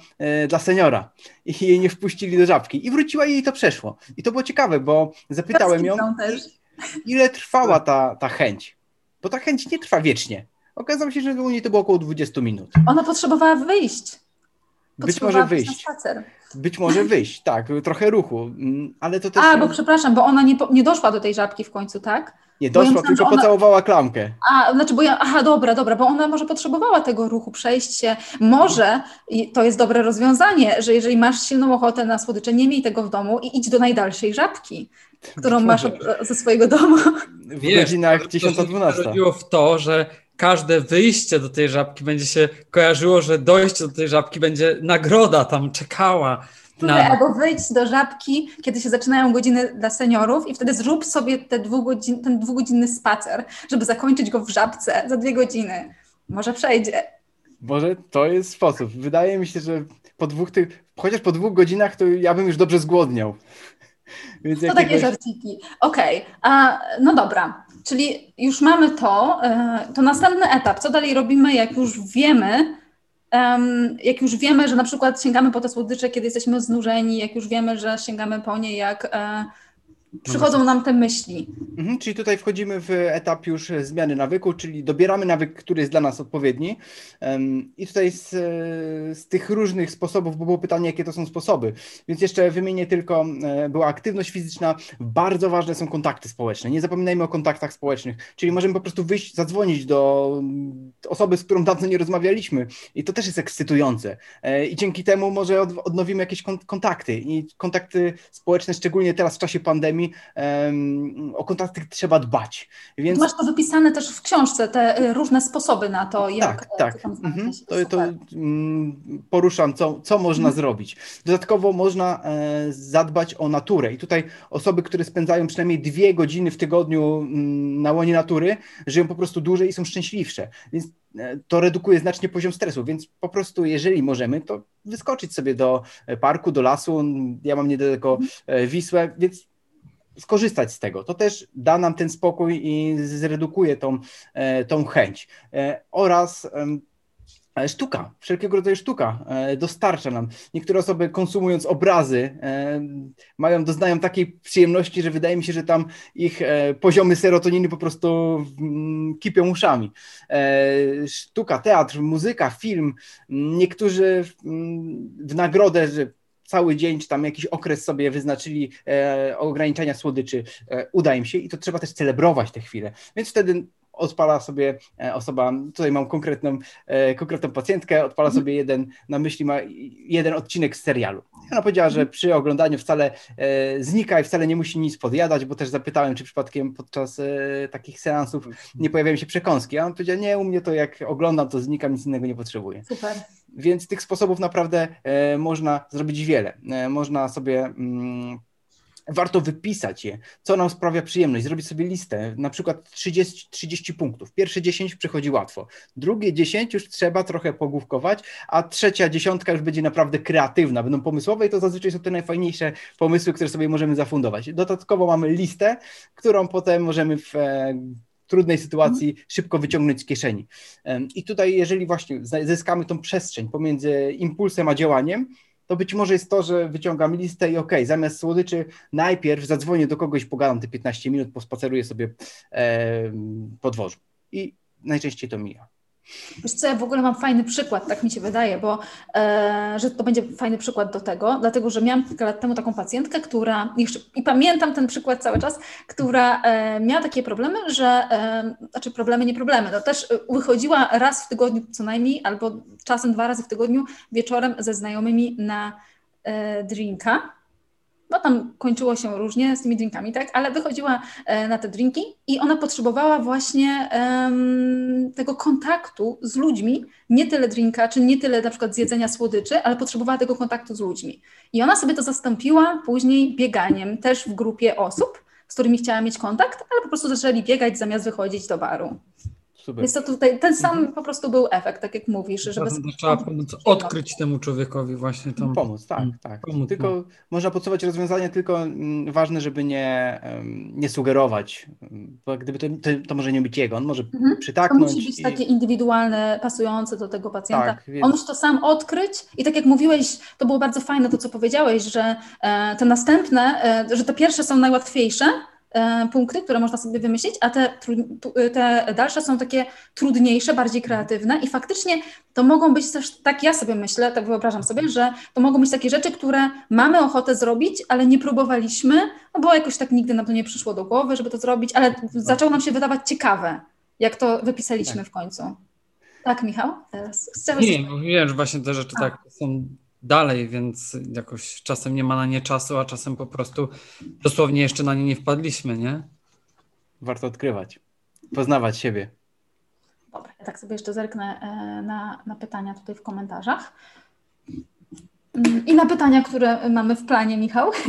dla seniora i jej nie wpuścili do żabki. I wróciła i jej to przeszło. I to było ciekawe, bo zapytałem ją, ile trwała ta, ta chęć bo ta chęć nie trwa wiecznie. Okazało się, że u niej to było około 20 minut. Ona potrzebowała wyjść. Być może wyjść. Być może wyjść, tak, trochę ruchu, mm, ale to też... A, bo przepraszam, bo ona nie, nie doszła do tej żabki w końcu, tak? Nie doszła, ja myślałam, tylko ona... pocałowała klamkę. A, znaczy, bo ja, aha, dobra, dobra, bo ona może potrzebowała tego ruchu, przejść się. Może i to jest dobre rozwiązanie, że jeżeli masz silną ochotę na słodycze, nie miej tego w domu i idź do najdalszej żabki którą masz ze swojego domu. W Wiesz, godzinach 10-12. Chodziło w to, że każde wyjście do tej żabki będzie się kojarzyło, że dojście do tej żabki będzie nagroda tam czekała. Na... Albo wyjść do żabki, kiedy się zaczynają godziny dla seniorów i wtedy zrób sobie te dwugodzin, ten dwugodzinny spacer, żeby zakończyć go w żabce za dwie godziny. Może przejdzie. Może to jest sposób. Wydaje mi się, że po dwóch tych, chociaż po dwóch godzinach to ja bym już dobrze zgłodniał. Więc to jakiegoś... takie żarciki. Okej, okay. no dobra, czyli już mamy to, e, to następny etap. Co dalej robimy, jak już wiemy, jak już wiemy, że na przykład sięgamy po te słodycze, kiedy jesteśmy znużeni, jak już wiemy, że sięgamy po nie, jak e, przychodzą nam te myśli. Mhm, czyli tutaj wchodzimy w etap już zmiany nawyku, czyli dobieramy nawyk, który jest dla nas odpowiedni. I tutaj z, z, tych różnych sposobów, bo było pytanie, jakie to są sposoby. Więc jeszcze wymienię tylko, e, była aktywność fizyczna, bardzo ważne są kontakty społeczne. Nie zapominajmy o kontaktach społecznych, czyli możemy po prostu wyjść, zadzwonić do osoby, z którą dawno nie rozmawialiśmy. I to też jest ekscytujące. E, I dzięki temu może odnowimy jakieś kontakty. I kontakty społeczne, szczególnie teraz w czasie pandemii, um, o kontakty trzeba dbać. Więc... Masz to wypisane też w książce, te y, różne sposoby na to, jak tak, tak. Mhm. To, to um, poruszam, co, co można mhm. zrobić. Dodatkowo można e, zadbać o naturę i tutaj osoby, które spędzają przynajmniej dwie godziny w tygodniu m, na łonie natury, żyją po prostu dłużej i są szczęśliwsze. Więc e, to redukuje znacznie poziom stresu, więc po prostu jeżeli możemy, to wyskoczyć sobie do parku, do lasu. Ja mam niedaleko mhm. e, Wisłę, więc skorzystać z tego. To też da nam ten spokój i zredukuje tą, e, tą chęć. E, oraz sztuka, wszelkiego rodzaju sztuka e, dostarcza nam. Niektóre osoby konsumując obrazy mają, doznają takiej przyjemności, że wydaje mi się, że tam ich poziomy serotoniny po prostu mm, kipią uszami. Sztuka, teatr, muzyka, film. Niektórzy w nagrodę, że cały dzień, czy tam jakiś okres sobie wyznaczyli e, ograniczenia słodyczy, e, uda im się i to trzeba też celebrować te chwile. Więc wtedy odpala sobie e, osoba, tutaj mam konkretną, e, konkretną pacjentkę, odpala mhm. sobie jeden, na myśli ma jeden odcinek z serialu. Ona powiedziała, że przy oglądaniu wcale e, znika i wcale nie musi nic podjadać, bo też zapytałem, czy przypadkiem podczas takich seansów nie pojawiają się przekąski. A on powiedział, nie, u mnie to jak oglądam, to znika, nic innego nie potrzebuję. Super. Więc tych sposobów naprawdę można zrobić wiele. Można sobie mm, warto wypisać je, co nam sprawia przyjemność, zrobić sobie listę, na przykład 30, 30 punktów. Pierwsze 10 przychodzi łatwo, drugie 10 już trzeba trochę pogłówkować, a trzecia dziesiątka już będzie naprawdę kreatywna, będą pomysłowe i to zazwyczaj są te najfajniejsze pomysły, które sobie możemy zafundować. Dodatkowo mamy listę, którą potem możemy w e, trudnej sytuacji szybko wyciągnąć z kieszeni. I tutaj, jeżeli właśnie zyskamy tą przestrzeń pomiędzy impulsem a działaniem, to być może jest to, że wyciągam listę i ok, zamiast słodyczy najpierw zadzwonię do kogoś, pogadam te 15 minut, pospaceruję sobie e, po dworzu. I najczęściej to mija. Wiesz co, ja w ogóle mam fajny przykład, tak mi się wydaje, bo e, że to będzie fajny przykład do tego, dlatego że miałam kilka lat temu taką pacjentkę, która, jeszcze, i pamiętam ten przykład cały czas, która e, miała takie problemy, że, e, znaczy problemy, nie problemy, no też wychodziła raz w tygodniu co najmniej, albo czasem dwa razy w tygodniu wieczorem ze znajomymi na e, drinka, no tam kończyło się różnie z tymi drinkami, tak, ale wychodziła e, na te drinki i ona potrzebowała właśnie um, tego kontaktu z ludźmi, nie tyle drinka, czy nie tyle na przykład zjedzenia słodyczy, ale potrzebowała tego kontaktu z ludźmi. I ona sobie to zastąpiła później bieganiem też w grupie osób, z którymi chciała mieć kontakt, ale po prostu zaczęli biegać zamiast wychodzić do baru. Super. Więc to tutaj ten sam mhm. po prostu był efekt, tak jak mówisz, żeby... Trzeba pomóc odkryć temu człowiekowi właśnie tą... Pomóc, tak, mm, tak. Pomóc, tylko no. można podsuwać rozwiązanie, tylko mm, ważne, żeby nie, nie sugerować, bo gdyby to, to, to może nie być jego, on może mhm. przytaknąć. To musi być i... takie indywidualne, pasujące do tego pacjenta. Tak, więc... On musi to sam odkryć i tak jak mówiłeś, to było bardzo fajne to, co powiedziałeś, że e, te następne, e, że te pierwsze są najłatwiejsze, punkty, które można sobie wymyślić, a te, te dalsze są takie trudniejsze, bardziej kreatywne i faktycznie to mogą być też, tak ja sobie myślę, tak wyobrażam sobie, że to mogą być takie rzeczy, które mamy ochotę zrobić, ale nie próbowaliśmy, no bo jakoś tak nigdy nam to nie przyszło do głowy, żeby to zrobić, ale zaczęło nam się wydawać ciekawe, jak to wypisaliśmy tak. w końcu. Tak, Michał? Teraz nie, nie, wiem, że właśnie te rzeczy a. tak są dalej, więc jakoś czasem nie ma na nie czasu, a czasem po prostu dosłownie jeszcze na nie nie wpadliśmy, nie? Warto odkrywać, poznawać siebie. Dobra, ja tak sobie jeszcze zerknę e, na, na pytania tutaj w komentarzach. Mm, I na pytania, które mamy w planie, Michał.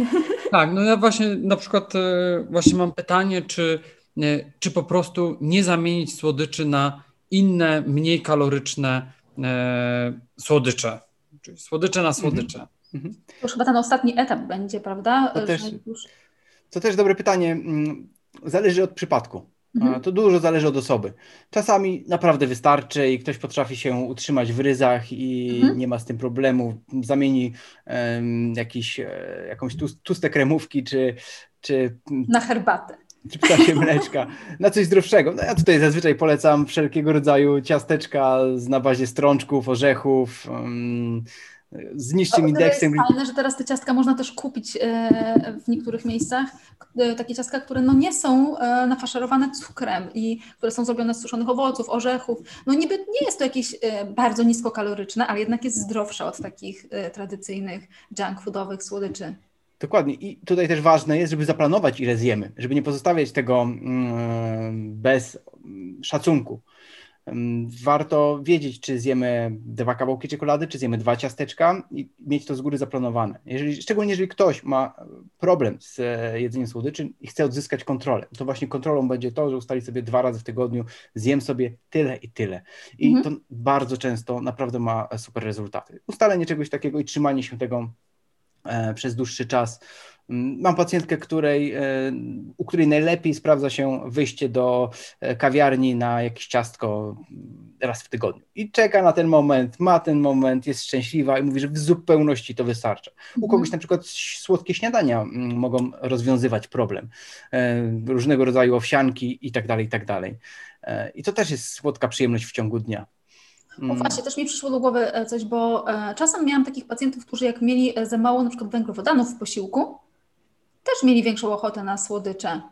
Tak, no ja właśnie na przykład e, właśnie mam pytanie, czy, e, czy po prostu nie zamienić słodyczy na inne, mniej kaloryczne słodycze. Czyli słodycze na słodycze. Mhm. To już chyba ten ostatni etap będzie, prawda? To też, już... to też dobre pytanie. Mm, zależy od przypadku. Mhm. To dużo zależy od osoby. Czasami naprawdę wystarczy i ktoś potrafi się utrzymać w ryzach i mhm. nie ma z tym problemu. Zamieni um, jakiś, e, jakąś tłuste kremówki czy, czy. Na herbatę czy ptasie mleczka, na coś zdrowszego. No ja tutaj zazwyczaj polecam wszelkiego rodzaju ciasteczka na bazie strączków, orzechów, um, z niższym indeksem. Jest fajne, że teraz te ciastka można też kupić e, w niektórych miejscach. E, takie ciastka, które no nie są e, nafaszerowane cukrem i które są zrobione z suszonych owoców, orzechów. No niby nie jest to jakieś bardzo niskokaloryczne, ale jednak jest zdrowsza od takich tradycyjnych junk foodowych słodyczy. Dokładnie. I tutaj też ważne jest, żeby zaplanować, ile zjemy, żeby nie pozostawiać tego mm, bez szacunku. Mm, warto wiedzieć, czy zjemy dwa kawałki czekolady, czy zjemy dwa ciasteczka i mieć to z góry zaplanowane. Jeżeli, szczególnie jeżeli ktoś ma problem z e, jedzeniem słodyczy i chce odzyskać kontrolę, to właśnie kontrolą będzie to, że ustali sobie dwa razy w tygodniu, zjem sobie tyle i tyle. I mhm. to bardzo często naprawdę ma super rezultaty. Ustalenie czegoś takiego i trzymanie się tego przez dłuższy czas. Mm, mam pacjentkę, której, e, u której najlepiej sprawdza się wyjście do e, kawiarni na jakieś ciastko raz w tygodniu. I czeka na ten moment, ma ten moment, jest szczęśliwa i mówi, że w zupełności to wystarcza. U mhm. kogoś na przykład słodkie śniadania mm, mogą rozwiązywać problem. Różnego rodzaju owsianki i tak dalej, i tak dalej. I to też jest słodka przyjemność w ciągu dnia. O właśnie, też mi przyszło do głowy e, coś, bo e, czasem miałam takich pacjentów, którzy jak mieli e, za mało na przykład węglowodanów w posiłku, też mieli większą ochotę na słodycze.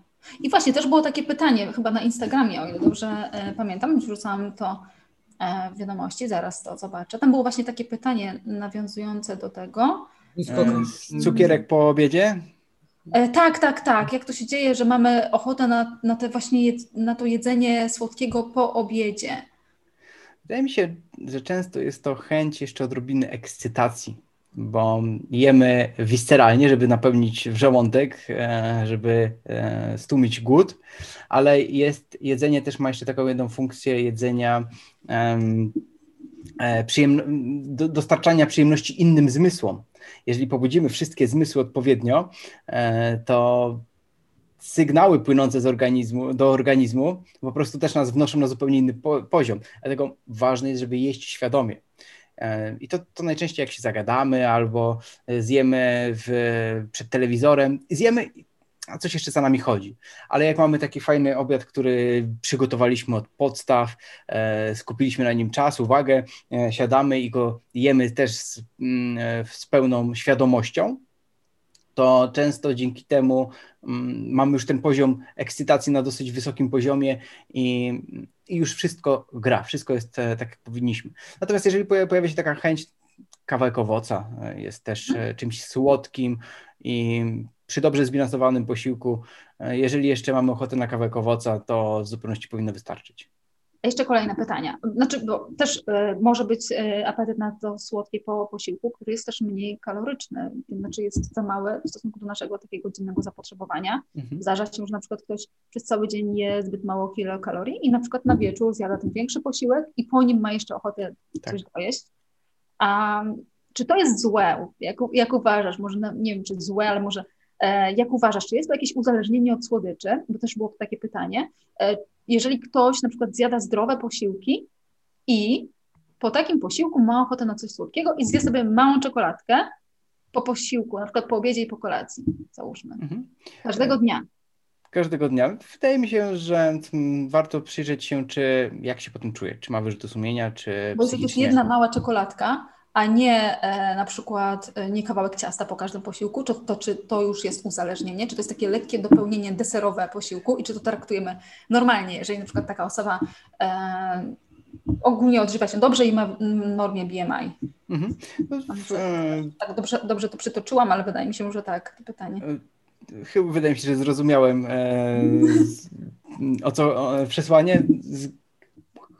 I właśnie też było takie pytanie, chyba na Instagramie, o ile dobrze pamiętam, wrzucałam to w wiadomości, zaraz to zobaczę. Tam było właśnie takie pytanie nawiązujące do tego. Cukierek po obiedzie? Tak, tak, tak. Jak to się dzieje, że mamy ochotę na, na te właśnie na to jedzenie słodkiego po obiedzie? Wydaje mi się, że często jest to chęć jeszcze odrobiny ekscytacji, bo jemy visceralnie, żeby napełnić żołądek, e, żeby e, stłumić głód, ale jest, jedzenie też ma jeszcze taką jedną funkcję jedzenia e, przyjemno, dostarczania przyjemności innym zmysłom. Jeżeli pobudzimy wszystkie zmysły odpowiednio, to sygnały płynące z organizmu, do organizmu po prostu też nas wnoszą na zupełnie inny po, poziom. Dlatego ważne jest, żeby jeść świadomie. E, I to, to najczęściej jak się zagadamy albo zjemy w, przed telewizorem, zjemy, a coś jeszcze za nami chodzi. Ale jak mamy taki fajny obiad, który przygotowaliśmy od podstaw, e, skupiliśmy na nim czas, uwagę, e, siadamy i go jemy też z, mm, z pełną świadomością, to często dzięki temu mm, mamy już ten poziom ekscytacji na dosyć wysokim poziomie i, i już wszystko gra, wszystko jest e, tak, jak powinniśmy. Natomiast jeżeli pojawia się taka chęć, kawałek owoca e, jest też e, czymś słodkim i przy dobrze zbilansowanym posiłku, jeżeli jeszcze mamy ochotę na kawałek owoca, to w zupełności powinno wystarczyć. Jeszcze kolejne pytania. Znaczy, bo też y, może być y, apetyt na to słodkie po posiłku, który jest też mniej kaloryczny, znaczy jest za mały w stosunku do naszego takiego dziennego zapotrzebowania. Mhm. Zdarza się, że na przykład ktoś przez cały dzień je zbyt mało kilokalorii i na przykład na wieczór zjada ten większy posiłek i po nim ma jeszcze ochotę tak. coś dojeść. A czy to jest złe? Jak, jak uważasz? Może, nie wiem, czy złe, ale może jak uważasz, czy jest to jakieś uzależnienie od słodyczy? Bo też było takie pytanie. E, jeżeli ktoś na przykład zjada zdrowe posiłki i po takim posiłku ma ochotę na coś słodkiego i zje sobie małą czekoladkę po posiłku, na przykład po obiedzie i po kolacji, załóżmy. Mhm. Każdego dnia. Każdego dnia. Wydaje mi się, że warto przyjrzeć się, czy jak się potem czuje, czy ma wyrzuty sumienia, czy. Bo jest jedna mała czekoladka, a nie e, na przykład e, nie kawałek ciasta po każdym posiłku, czy to, czy to już jest uzależnienie, czy to jest takie lekkie dopełnienie deserowe posiłku i czy to traktujemy normalnie, jeżeli na przykład taka osoba e, ogólnie odżywa się dobrze i ma w normie BMI. Mhm. Tak dobrze, dobrze to przytoczyłam, ale wydaje mi się, że tak, to pytanie. E, chyba wydaje mi się, że zrozumiałem e, o co o, przesłanie.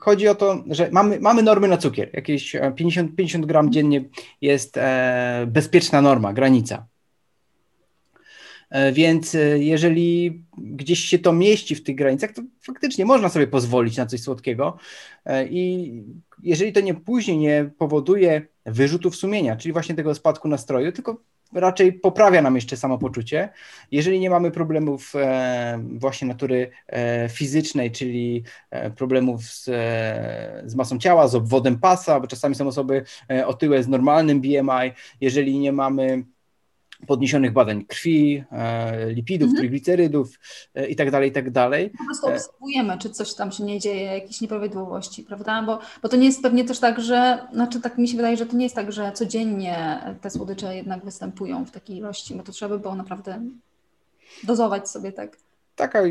Chodzi o to, że mamy, mamy normy na cukier. Jakieś 50, 50 gram dziennie jest e, bezpieczna norma, granica. E, więc e, jeżeli gdzieś się to mieści w tych granicach, to faktycznie można sobie pozwolić na coś słodkiego. E, I jeżeli to nie później nie powoduje wyrzutów sumienia, czyli właśnie tego spadku nastroju, tylko raczej poprawia nam jeszcze samopoczucie. Jeżeli nie mamy problemów e, właśnie natury e, fizycznej, czyli e, problemów z, z, masą ciała, z obwodem pasa, bo czasami są osoby otyłe z normalnym BMI, jeżeli nie mamy podniesionych badań krwi, e, lipidów, mhm. triglicerydów e, i tak dalej, i tak dalej. Po prostu obserwujemy, czy coś tam się nie dzieje, jakieś nieprawidłowości, prawda? Bo, bo to nie jest pewnie też tak, że, znaczy tak mi się wydaje, że to nie jest tak, że codziennie te słodycze jednak występują w takiej ilości, bo to trzeba by było naprawdę dozować sobie tak. Taka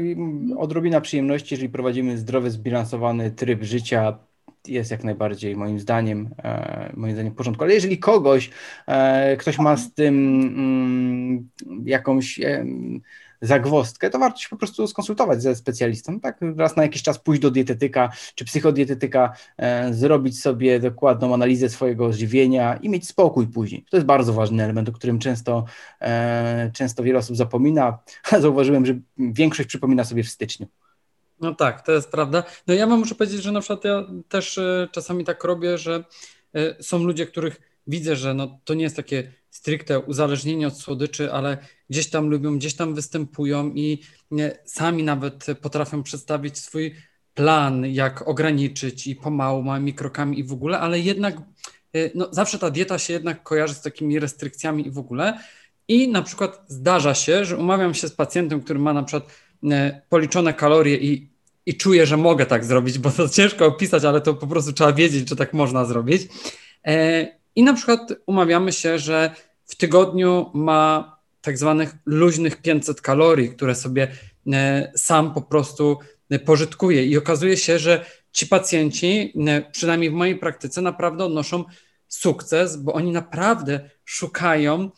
odrobina przyjemności, jeżeli prowadzimy zdrowy, zbilansowany tryb życia, jest jak najbardziej moim zdaniem, e, moim zdaniem w porządku. Ale jeżeli kogoś, e, ktoś ma z tym mm, jakąś e, zagwostkę, to warto się po prostu skonsultować ze specjalistą, tak? Raz na jakiś czas pójść do dietetyka czy psychodietetyka, zrobić sobie dokładną analizę swojego żywienia i mieć spokój później. To jest bardzo ważny element, o którym często, często wiele osób zapomina. Zauważyłem, że większość przypomina sobie w styczniu. No tak, to jest prawda. No ja wam muszę powiedzieć, że na przykład ja też y, czasami tak robię, że y, są ludzie, których widzę, że no, to nie jest takie stricte uzależnienie od słodyczy, ale gdzieś tam lubią, gdzieś tam występują i nie, sami nawet potrafią przedstawić swój plan, jak ograniczyć i pomału, małymi krokami i w ogóle, ale jednak no, zawsze ta dieta się jednak kojarzy z takimi restrykcjami i w ogóle. I na przykład zdarza się, że umawiam się z pacjentem, który ma na przykład policzone kalorie i i czuję, że mogę tak zrobić, bo to ciężko opisać, ale to po prostu trzeba wiedzieć, że tak można zrobić. E, I na przykład umawiamy się, że w tygodniu ma tak zwanych luźnych 500 kalorii, które sobie e, sam po prostu e, pożytkuje. I okazuje się, że ci pacjenci, przynajmniej w mojej praktyce, naprawdę odnoszą sukces, bo oni naprawdę szukają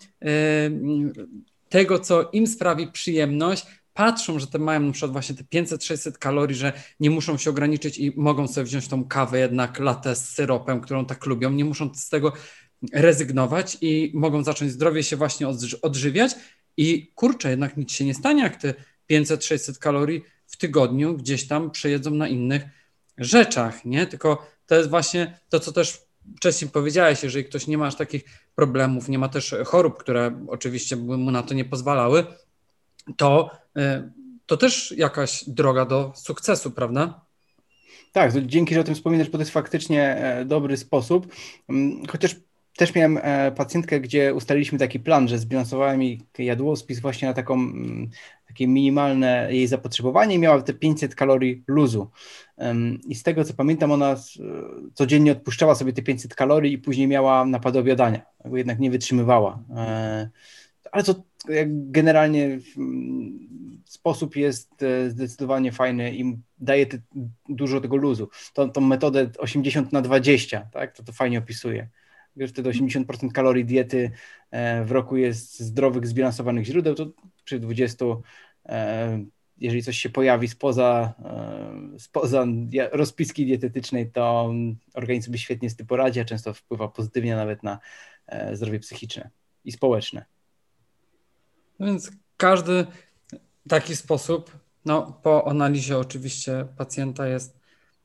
tego, co im sprawi przyjemność, patrzą, że te mają na przykład właśnie te 500-600 kalorii, że nie muszą się ograniczyć i mogą sobie wziąć tą kawę jednak latę z syropem, którą tak lubią, nie muszą z tego rezygnować i mogą zacząć zdrowie się właśnie odżywiać i kurczę, jednak nic się nie stanie, jak te 500-600 kalorii w tygodniu gdzieś tam przejedzą na innych rzeczach, nie? Tylko to jest właśnie to, co też wcześniej powiedziałeś, jeżeli ktoś nie ma aż takich problemów, nie ma też chorób, które oczywiście by mu na to nie pozwalały, to, e, to też jakaś droga do sukcesu, prawda? Tak, dzięki, że o tym wspominasz, bo to jest faktycznie e, dobry sposób. Mm, chociaż też miałem e, pacjentkę, gdzie ustaliliśmy taki plan, że zbilansowałem jej jadłospis właśnie na taką, mm, takie minimalne jej zapotrzebowanie i miała te 500 kalorii luzu. I z tego co pamiętam, ona codziennie odpuszczała sobie te 500 kalorii i później miała napady obiadania, bo jednak nie wytrzymywała. Ale to generalnie sposób jest e, zdecydowanie fajny i daje dużo tego luzu. Tą, tą metodę 80 na 20, tak, to to fajnie opisuje. Wiesz, wtedy 80% kalorii diety e, w roku jest zdrowych, zbilansowanych źródeł, to przy 20 jeżeli coś się pojawi spoza, e, spoza rozpiski dietetycznej, to organizm sobie świetnie z tym poradzi, a często wpływa pozytywnie nawet na e, zdrowie psychiczne i społeczne. No więc każdy taki sposób, no po analizie oczywiście pacjenta jest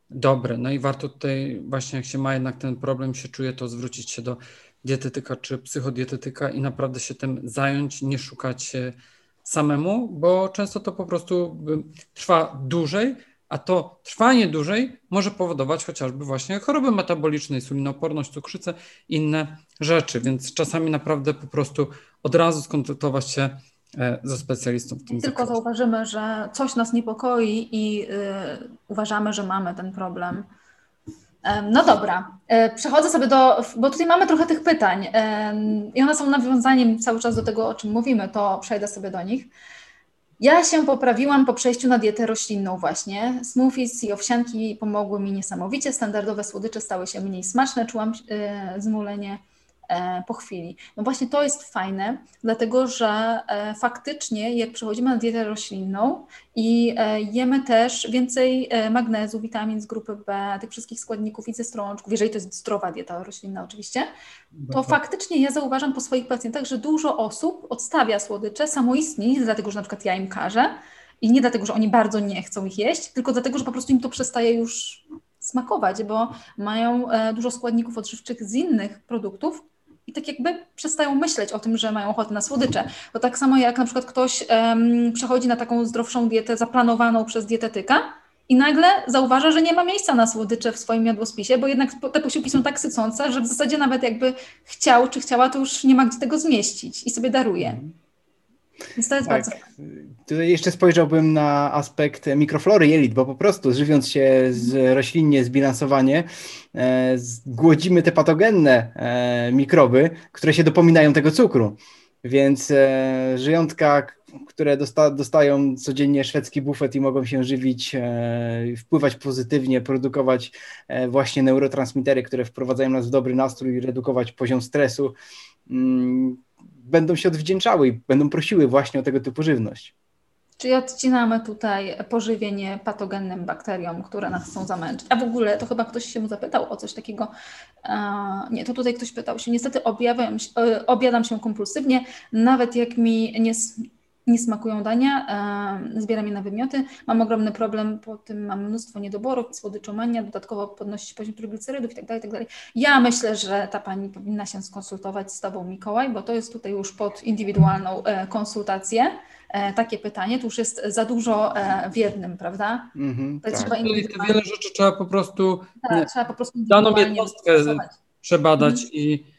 dobry. No i warto tutaj właśnie jak się ma jednak ten problem, się czuje, to zwrócić się do dietetyka czy psychodietetyka i naprawdę się tym zająć, nie szukać samemu, bo często to po prostu trwa dłużej, a to trwanie dłużej może powodować chociażby właśnie choroby metaboliczne, insulinoporność, cukrzycę, inne rzeczy, więc czasami naprawdę po prostu od razu skontaktować się e, ze specjalistą w tym Tylko zakresie. zauważymy, że coś nas niepokoi i yy, uważamy, że mamy ten problem no dobra, e, przechodzę sobie do, bo tutaj mamy trochę tych pytań i one są nawiązaniem cały czas do tego, o czym mówimy, to przejdę sobie do nich. Ja się poprawiłam po przejściu na dietę roślinną właśnie. Smoothies i owsianki pomogły mi niesamowicie. Standardowe słodycze stały się mniej smaczne, czułam e, zmulenie po chwili. No właśnie to jest fajne, dlatego że e, faktycznie jak przechodzimy na dietę roślinną i e, jemy też więcej magnezu, witamin z grupy B, tych wszystkich składników i ze strączków, jeżeli to jest zdrowa dieta roślinna oczywiście, to faktycznie ja zauważam po swoich pacjentach, że dużo osób odstawia słodycze samoistnie, nie dlatego, że na przykład ja im każę, i nie dlatego, że oni bardzo nie chcą ich jeść, tylko dlatego, że po prostu im to przestaje już smakować, bo mają dużo składników odżywczych z innych produktów, i tak jakby przestają myśleć o tym, że mają ochotę na słodycze. To tak samo jak na przykład ktoś um, przechodzi na taką zdrowszą dietę zaplanowaną przez dietetyka i nagle zauważa, że nie ma miejsca na słodycze w swoim jadłospisie, bo jednak te posiłki są tak sycące, że w zasadzie nawet jakby chciał czy chciała, to już nie ma gdzie tego zmieścić i sobie daruje. Więc to jest tak. bardzo Tutaj jeszcze spojrzałbym na aspekt mikroflory jelit, bo po prostu żywiąc się z roślinnie zbilansowanie, e, głodzimy te patogenne e, mikroby, które się dopominają tego cukru. Więc e, żyjątka, które dosta, dostają codziennie szwedzki bufet i mogą się żywić, e, wpływać pozytywnie, produkować e, właśnie neurotransmitery, które wprowadzają nas w dobry nastrój, redukować poziom stresu. Mm, będą się odwdzięczały i będą prosiły właśnie o tego typu żywność. Czyli odcinamy tutaj pożywienie patogennym bakteriom, które nas chcą zamęczyć. A w ogóle to chyba ktoś się mu zapytał o coś takiego. nie, to tutaj ktoś pytał się. Niestety objawiam, e, objadam się kompulsywnie, nawet jak mi nie, nie smakują dania, e, zbieram je na wymioty. Mam ogromny problem, po tym mam mnóstwo niedoborów, słodyczomania, dodatkowo podnosić poziom triglicerydów itd., tak itd. Tak ja myślę, że ta pani powinna się skonsultować z Tobą, Mikołaj, bo to jest tutaj już pod indywidualną e, konsultację. E, takie pytanie, to już jest za dużo w jednym, prawda? Mm-hmm, tak. trzeba indywidualnie... Wiele rzeczy trzeba po prostu, tak, trzeba po prostu daną jednostkę przebadać mm-hmm. i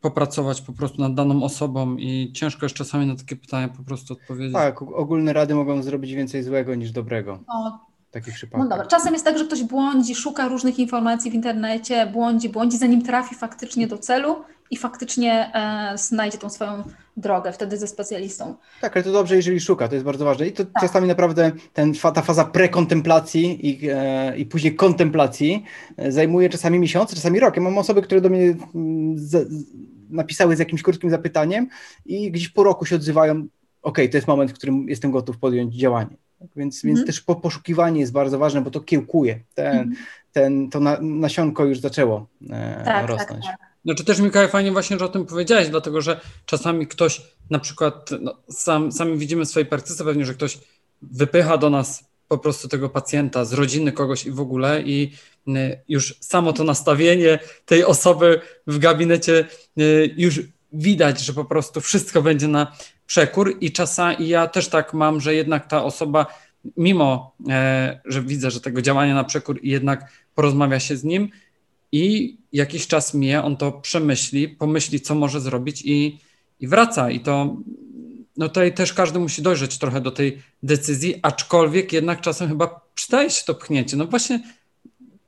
popracować po prostu nad daną osobą i ciężko jest czasami na takie pytania po prostu odpowiedzieć. Tak, ogólne rady mogą zrobić więcej złego niż dobrego. No, takich przypadkach. No dobra, czasem jest tak, że ktoś błądzi, szuka różnych informacji w internecie, błądzi, błądzi, zanim trafi faktycznie do celu i faktycznie e, znajdzie tą swoją drogę wtedy ze specjalistą. Tak, ale to dobrze, jeżeli szuka, to jest bardzo ważne. I to tak. czasami naprawdę ten, ta faza prekontemplacji i, e, i później kontemplacji e, zajmuje czasami miesiące, czasami rok. Ja mam osoby, które do mnie mm, z, napisały z jakimś krótkim zapytaniem i gdzieś po roku się odzywają, ok, to jest moment, w którym jestem gotów podjąć działanie. Więc, więc mhm. też po, poszukiwanie jest bardzo ważne, bo to kiełkuje. Ten, mm. ten, to na, nasionko już zaczęło e, tak, rosnąć. Tak, tak. Znaczy też Mikołaj fajnie właśnie, że o tym powiedziałeś, dlatego że czasami ktoś na przykład, no, sam, sami widzimy w swojej praktyce pewnie, że ktoś wypycha do nas po prostu tego pacjenta z rodziny kogoś i w ogóle i y, już samo to nastawienie tej osoby w gabinecie y, już widać, że po prostu wszystko będzie na przekór. I czasami ja też tak mam, że jednak ta osoba mimo, e, że widzę, że tego działania na przekór i jednak porozmawia się z nim, i jakiś czas mija, on to przemyśli, pomyśli, co może zrobić i, i wraca. I to no tutaj też każdy musi dojrzeć trochę do tej decyzji, aczkolwiek jednak czasem chyba przydaje się to pchnięcie. No właśnie,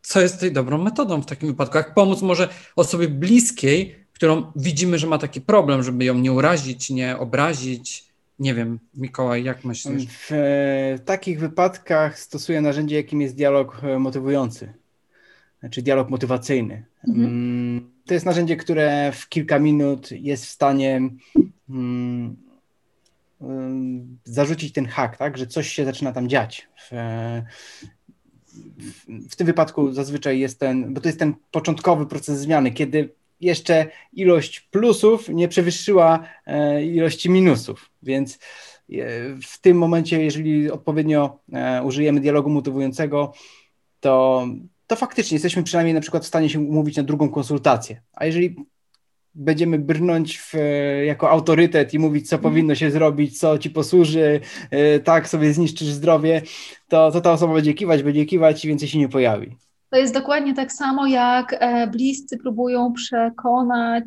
co jest tutaj dobrą metodą w takim wypadku? Jak pomóc może osobie bliskiej, którą widzimy, że ma taki problem, żeby ją nie urazić, nie obrazić. Nie wiem, Mikołaj, jak myślisz? W, takich wypadkach stosuję narzędzie, jakim jest dialog motywujący czy dialog motywacyjny. Mhm. Mm, to jest narzędzie, które w kilka minut jest w stanie mm, zarzucić ten hak, tak, że coś się zaczyna tam dziać. W, w, w tym wypadku zazwyczaj jest ten, bo to jest ten początkowy proces zmiany, kiedy jeszcze ilość plusów nie przewyższyła e, ilości minusów, więc w tym momencie, jeżeli odpowiednio e, użyjemy dialogu motywującego, to, to faktycznie jesteśmy przynajmniej na przykład w stanie się umówić na drugą konsultację. A jeżeli będziemy brnąć w, jako autorytet i mówić, co mhm. powinno się zrobić, co ci posłuży, e, tak sobie zniszczysz zdrowie, to, to ta osoba będzie kiwać, będzie kiwać i więcej się nie pojawi. To jest dokładnie tak samo, jak e, bliscy próbują przekonać,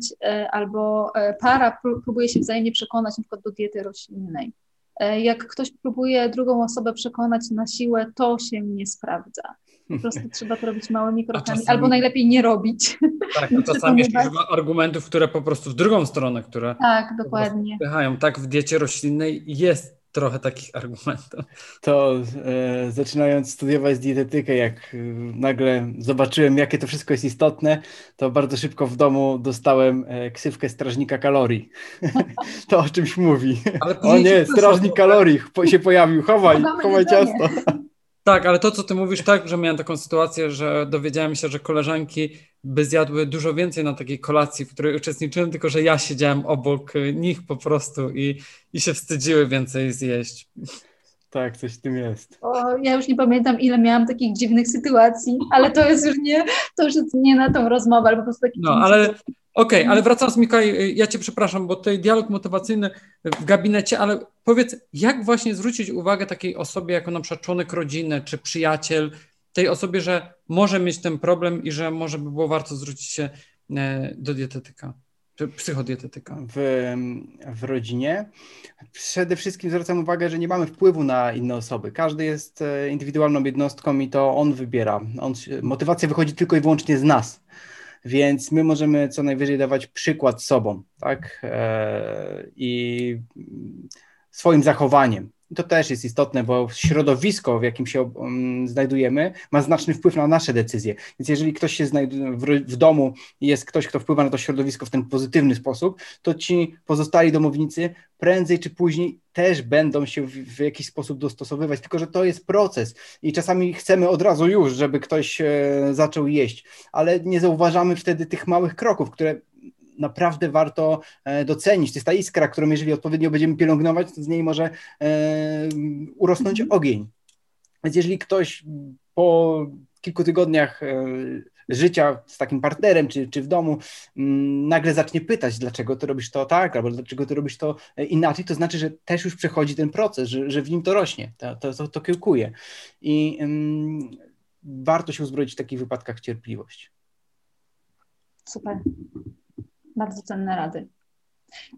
albo para próbuje się wzajemnie przekonać na przykład do diety roślinnej. E, jak ktoś próbuje drugą osobę przekonać na siłę, to się nie sprawdza. Po prostu trzeba to robić małymi krokami, czasami, albo najlepiej nie robić. Tak, to czasami jeszcze używa argumentów, które po prostu w drugą stronę, które tak, dokładnie. Pychają. Tak, w diecie roślinnej jest trochę takich argumentów. To e, zaczynając studiować dietetykę, jak e, nagle zobaczyłem, jakie to wszystko jest istotne, to bardzo szybko w domu dostałem e, ksywkę strażnika kalorii. to o czymś mówi. o nie, strażnik kalorii się pojawił, chowaj, chowaj ciasto. Tak, ale to, co ty mówisz, tak, że miałem taką sytuację, że dowiedziałem się, że koleżanki by zjadły dużo więcej na takiej kolacji, w której uczestniczyłem, tylko że ja siedziałem obok nich po prostu i, i się wstydziły więcej zjeść. Tak, coś w tym jest. O, ja już nie pamiętam, ile miałam takich dziwnych sytuacji, ale to jest już nie, to już nie na tą rozmowę, ale po prostu taki. No, ale Okej, okay, ale wracając Mikołaj, ja Cię przepraszam, bo tutaj dialog motywacyjny w gabinecie, ale powiedz, jak właśnie zwrócić uwagę takiej osobie, jako na przykład członek rodziny czy przyjaciel, tej osobie, że może mieć ten problem i że może by było warto zwrócić się e, do dietetyka, czy psychodietetyka? W, w rodzinie przede wszystkim zwracam uwagę, że nie mamy wpływu na inne osoby. Każdy jest e, indywidualną jednostką i to on wybiera. On, motywacja wychodzi tylko i wyłącznie z nas więc my możemy co najwyżej dawać przykład sobą, tak? E, I swoim zachowaniem. To też jest istotne, bo środowisko, w jakim się um, znajdujemy, ma znaczny wpływ na nasze decyzje. Więc jeżeli ktoś się znajduje w, w, domu i jest ktoś, kto wpływa na to środowisko w ten pozytywny sposób, to ci pozostali domownicy prędzej czy później też będą się w, w jakiś sposób dostosowywać, tylko że to jest proces i czasami chcemy od razu już, żeby ktoś e, zaczął jeść, ale nie zauważamy wtedy tych małych kroków, które naprawdę warto e, docenić. To jest ta iskra, którą jeżeli odpowiednio będziemy pielęgnować, to z niej może e, urosnąć mhm. ogień. Więc jeżeli ktoś po kilku tygodniach e, życia z takim partnerem czy, czy w domu mm, nagle zacznie pytać, dlaczego ty robisz to tak, albo dlaczego ty robisz to inaczej, to znaczy, że też już przechodzi ten proces, że, że w nim to rośnie, to, to, to, to kiełkuje. I um, warto się uzbroić w takich wypadkach cierpliwość. Super. Bardzo cenne rady.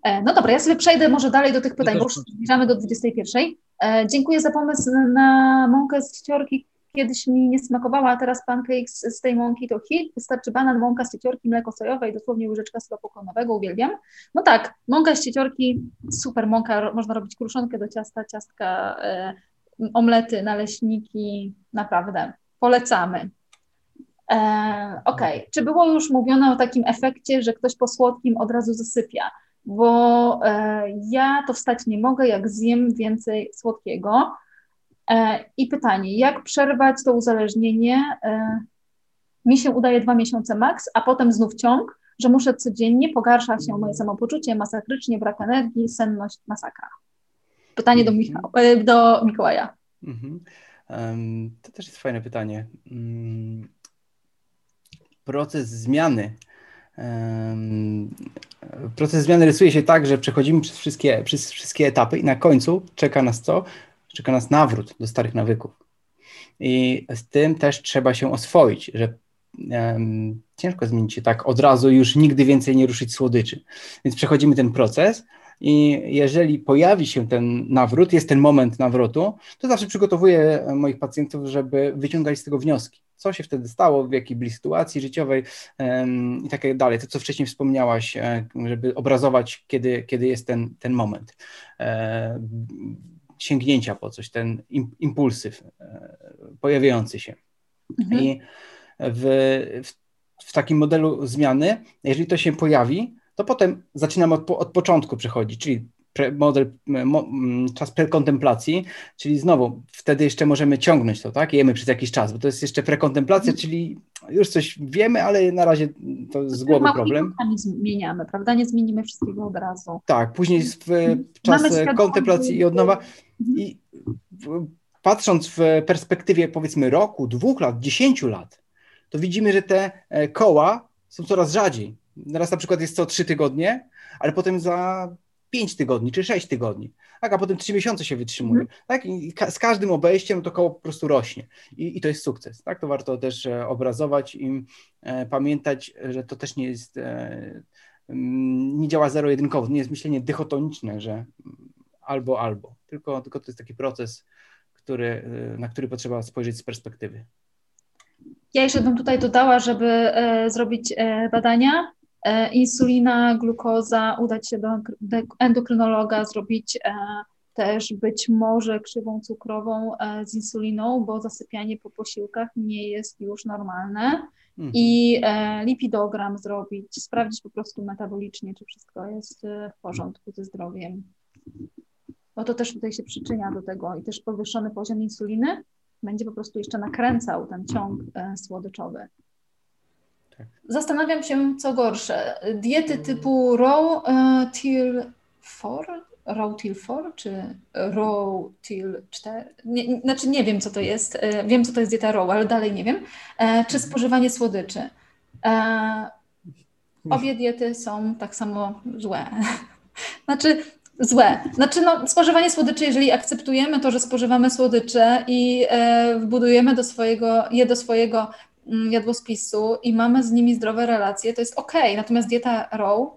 E, no dobra, ja sobie przejdę może dalej do tych pytań, bo już zbliżamy do 21. E, dziękuję za pomysł na mąkę z cieciorki. Kiedyś mi nie smakowała, a teraz pancakes z tej mąki to hit. Wystarczy banan, mąka z cieciorki, mleko sojowe i dosłownie łyżeczka syropu uwielbiam. No tak, mąka z cieciorki, super mąka, można robić kruszonkę do ciasta, ciastka, e, omlety, naleśniki, naprawdę polecamy. E, Okej, okay. czy było już mówione o takim efekcie, że ktoś po słodkim od razu zasypia? Bo e, ja to wstać nie mogę, jak zjem więcej słodkiego. E, I pytanie, jak przerwać to uzależnienie? E, mi się udaje dwa miesiące maks, a potem znów ciąg, że muszę codziennie, pogarsza się moje samopoczucie, masakrycznie, brak energii, senność, masakra. Pytanie do, Michał, e, do Mikołaja. Mhm. Um, to też jest fajne pytanie. Um, proces zmiany. Proces zmiany rysuje się tak, że przechodzimy przez wszystkie, przez wszystkie etapy i na końcu czeka nas co? Czeka nas nawrót do starych nawyków. I z tym też trzeba się oswoić, że ciężko zmienić się tak od razu już nigdy więcej nie ruszyć słodyczy. Więc przechodzimy ten proces i jeżeli pojawi się ten nawrót, jest ten moment nawrotu, to zawsze przygotowuję moich pacjentów, żeby wyciągać z tego wnioski co się wtedy stało, w jakiej byli sytuacji życiowej i tak dalej. To, co wcześniej wspomniałaś, e, żeby obrazować, kiedy, kiedy jest ten, ten moment e, sięgnięcia po coś, ten impulsy e, pojawiający się. Mhm. I w, w, w, takim modelu zmiany, jeżeli to się pojawi, to potem zaczynamy od, od początku przechodzić, czyli model, mo, czas prekontemplacji, czyli znowu wtedy jeszcze możemy ciągnąć to, tak? Jemy przez jakiś czas, bo to jest jeszcze prekontemplacja, mhm. czyli już coś wiemy, ale na razie to z głowy problem. zmieniamy, prawda? Nie zmienimy wszystkiego od razu. Tak, później w czas kontemplacji i od nowa mhm. i patrząc w perspektywie powiedzmy roku, dwóch lat, dziesięciu lat, to widzimy, że te e, koła są coraz rzadziej. Raz na przykład jest co trzy tygodnie, ale potem za pięć tygodni czy sześć tygodni. Tak, a potem trzy miesiące się wytrzymuje. Mm. Tak, i ka z każdym obejściem to koło po prostu rośnie. I, I, to jest sukces. Tak, to warto też e, obrazować i e, pamiętać, że to też nie jest, e, nie działa zero-jedynkowo, nie jest myślenie dychotoniczne, że albo, albo. Tylko, tylko to jest taki proces, który, e, na który potrzeba spojrzeć z perspektywy. Ja jeszcze bym tutaj dodała, żeby e, zrobić badania. E, insulina, glukoza, udać się do endokrynologa, zrobić e, też być może krzywą cukrową e, z insuliną, bo zasypianie po posiłkach nie jest już normalne. Mhm. I lipidogram zrobić, sprawdzić po prostu metabolicznie, czy wszystko jest w porządku ze zdrowiem. Bo to też tutaj się przyczynia do tego i też podwyższony poziom insuliny będzie po prostu jeszcze nakręcał ten ciąg słodyczowy. Tak. Zastanawiam się, co gorsze. Diety typu Raw uh, Till 4, Raw Till 4 czy Raw Till 4? Nie, znaczy nie wiem, co to jest. E, wiem, co to jest dieta Raw, ale dalej nie wiem. Czy spożywanie słodyczy. Obie diety są tak samo złe. Znaczy, złe. Znaczy, no, spożywanie słodyczy, jeżeli akceptujemy to, że spożywamy słodycze i e, wbudujemy do swojego, je do swojego jadłospisu i mamy z nimi zdrowe relacje, to jest ok. Natomiast dieta raw,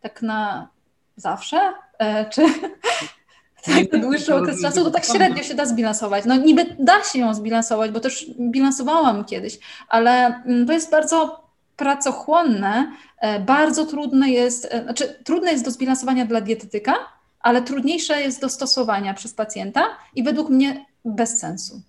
tak na zawsze, e, czy tak na dłuższy okres czasu, to tak średnio się da zbilansować. No niby da się ją zbilansować, bo też bilansowałam kiedyś, ale mm, to jest bardzo pracochłonne, e, bardzo trudne jest, e, znaczy trudne jest do zbilansowania dla dietetyka, ale trudniejsze jest do stosowania przez pacjenta i według mnie bez sensu.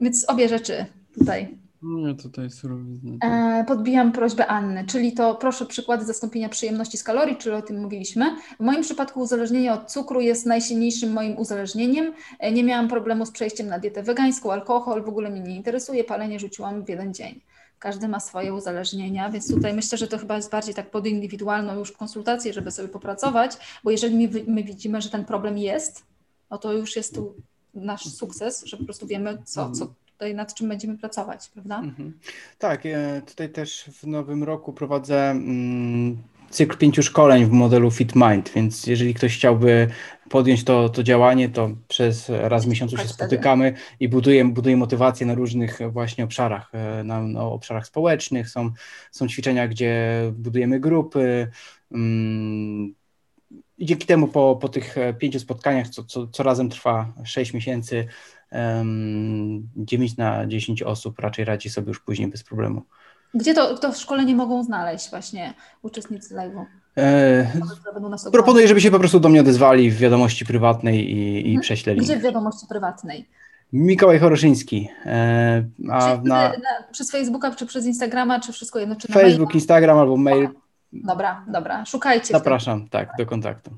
Więc obie rzeczy tutaj. No tutaj surowizna. E, podbijam prośbę Anny, czyli to proszę przykłady zastąpienia przyjemności z kalorii, czyli o tym mówiliśmy. W moim przypadku uzależnienie od cukru jest najsilniejszym moim uzależnieniem. E, nie miałam problemu z przejściem na dietę wegańską, alkohol w ogóle mnie nie interesuje, palenie rzuciłam w jeden dzień każdy ma swoje uzależnienia, więc tutaj myślę, że to chyba jest bardziej tak pod indywidualną już konsultację, żeby sobie popracować, bo jeżeli my, my widzimy, że ten problem jest, no to już jest tu nasz sukces, że po prostu wiemy, co, co tutaj nad czym będziemy pracować, prawda? Mhm. Tak, tutaj też w nowym roku prowadzę mm, cykl pięciu szkoleń w modelu Fit Mind, więc jeżeli ktoś chciałby podjąć to, to działanie, to przez raz w miesiącu się spotykamy i budujemy, budujemy motywację na różnych właśnie obszarach, e, na, na obszarach społecznych, są, są ćwiczenia, gdzie budujemy grupy, mm, i dzięki temu po, po tych pięciu spotkaniach, co, co, co razem trwa 6 miesięcy, um, 9 na 10 osób raczej radzi sobie już później bez problemu. Gdzie to, to szkolenie mogą znaleźć właśnie uczestnicy live'u? E, proponuję, żeby się po prostu do mnie odezwali w wiadomości prywatnej i, i mhm. prześlę Gdzie w wiadomości prywatnej? Mikołaj Choroszyński. E, a na, na, przez Facebooka, czy przez Instagrama, czy wszystko jedno? Czy Facebook, Instagram albo mail. Dobra, dobra, szukajcie. Zapraszam, tak, do kontaktu.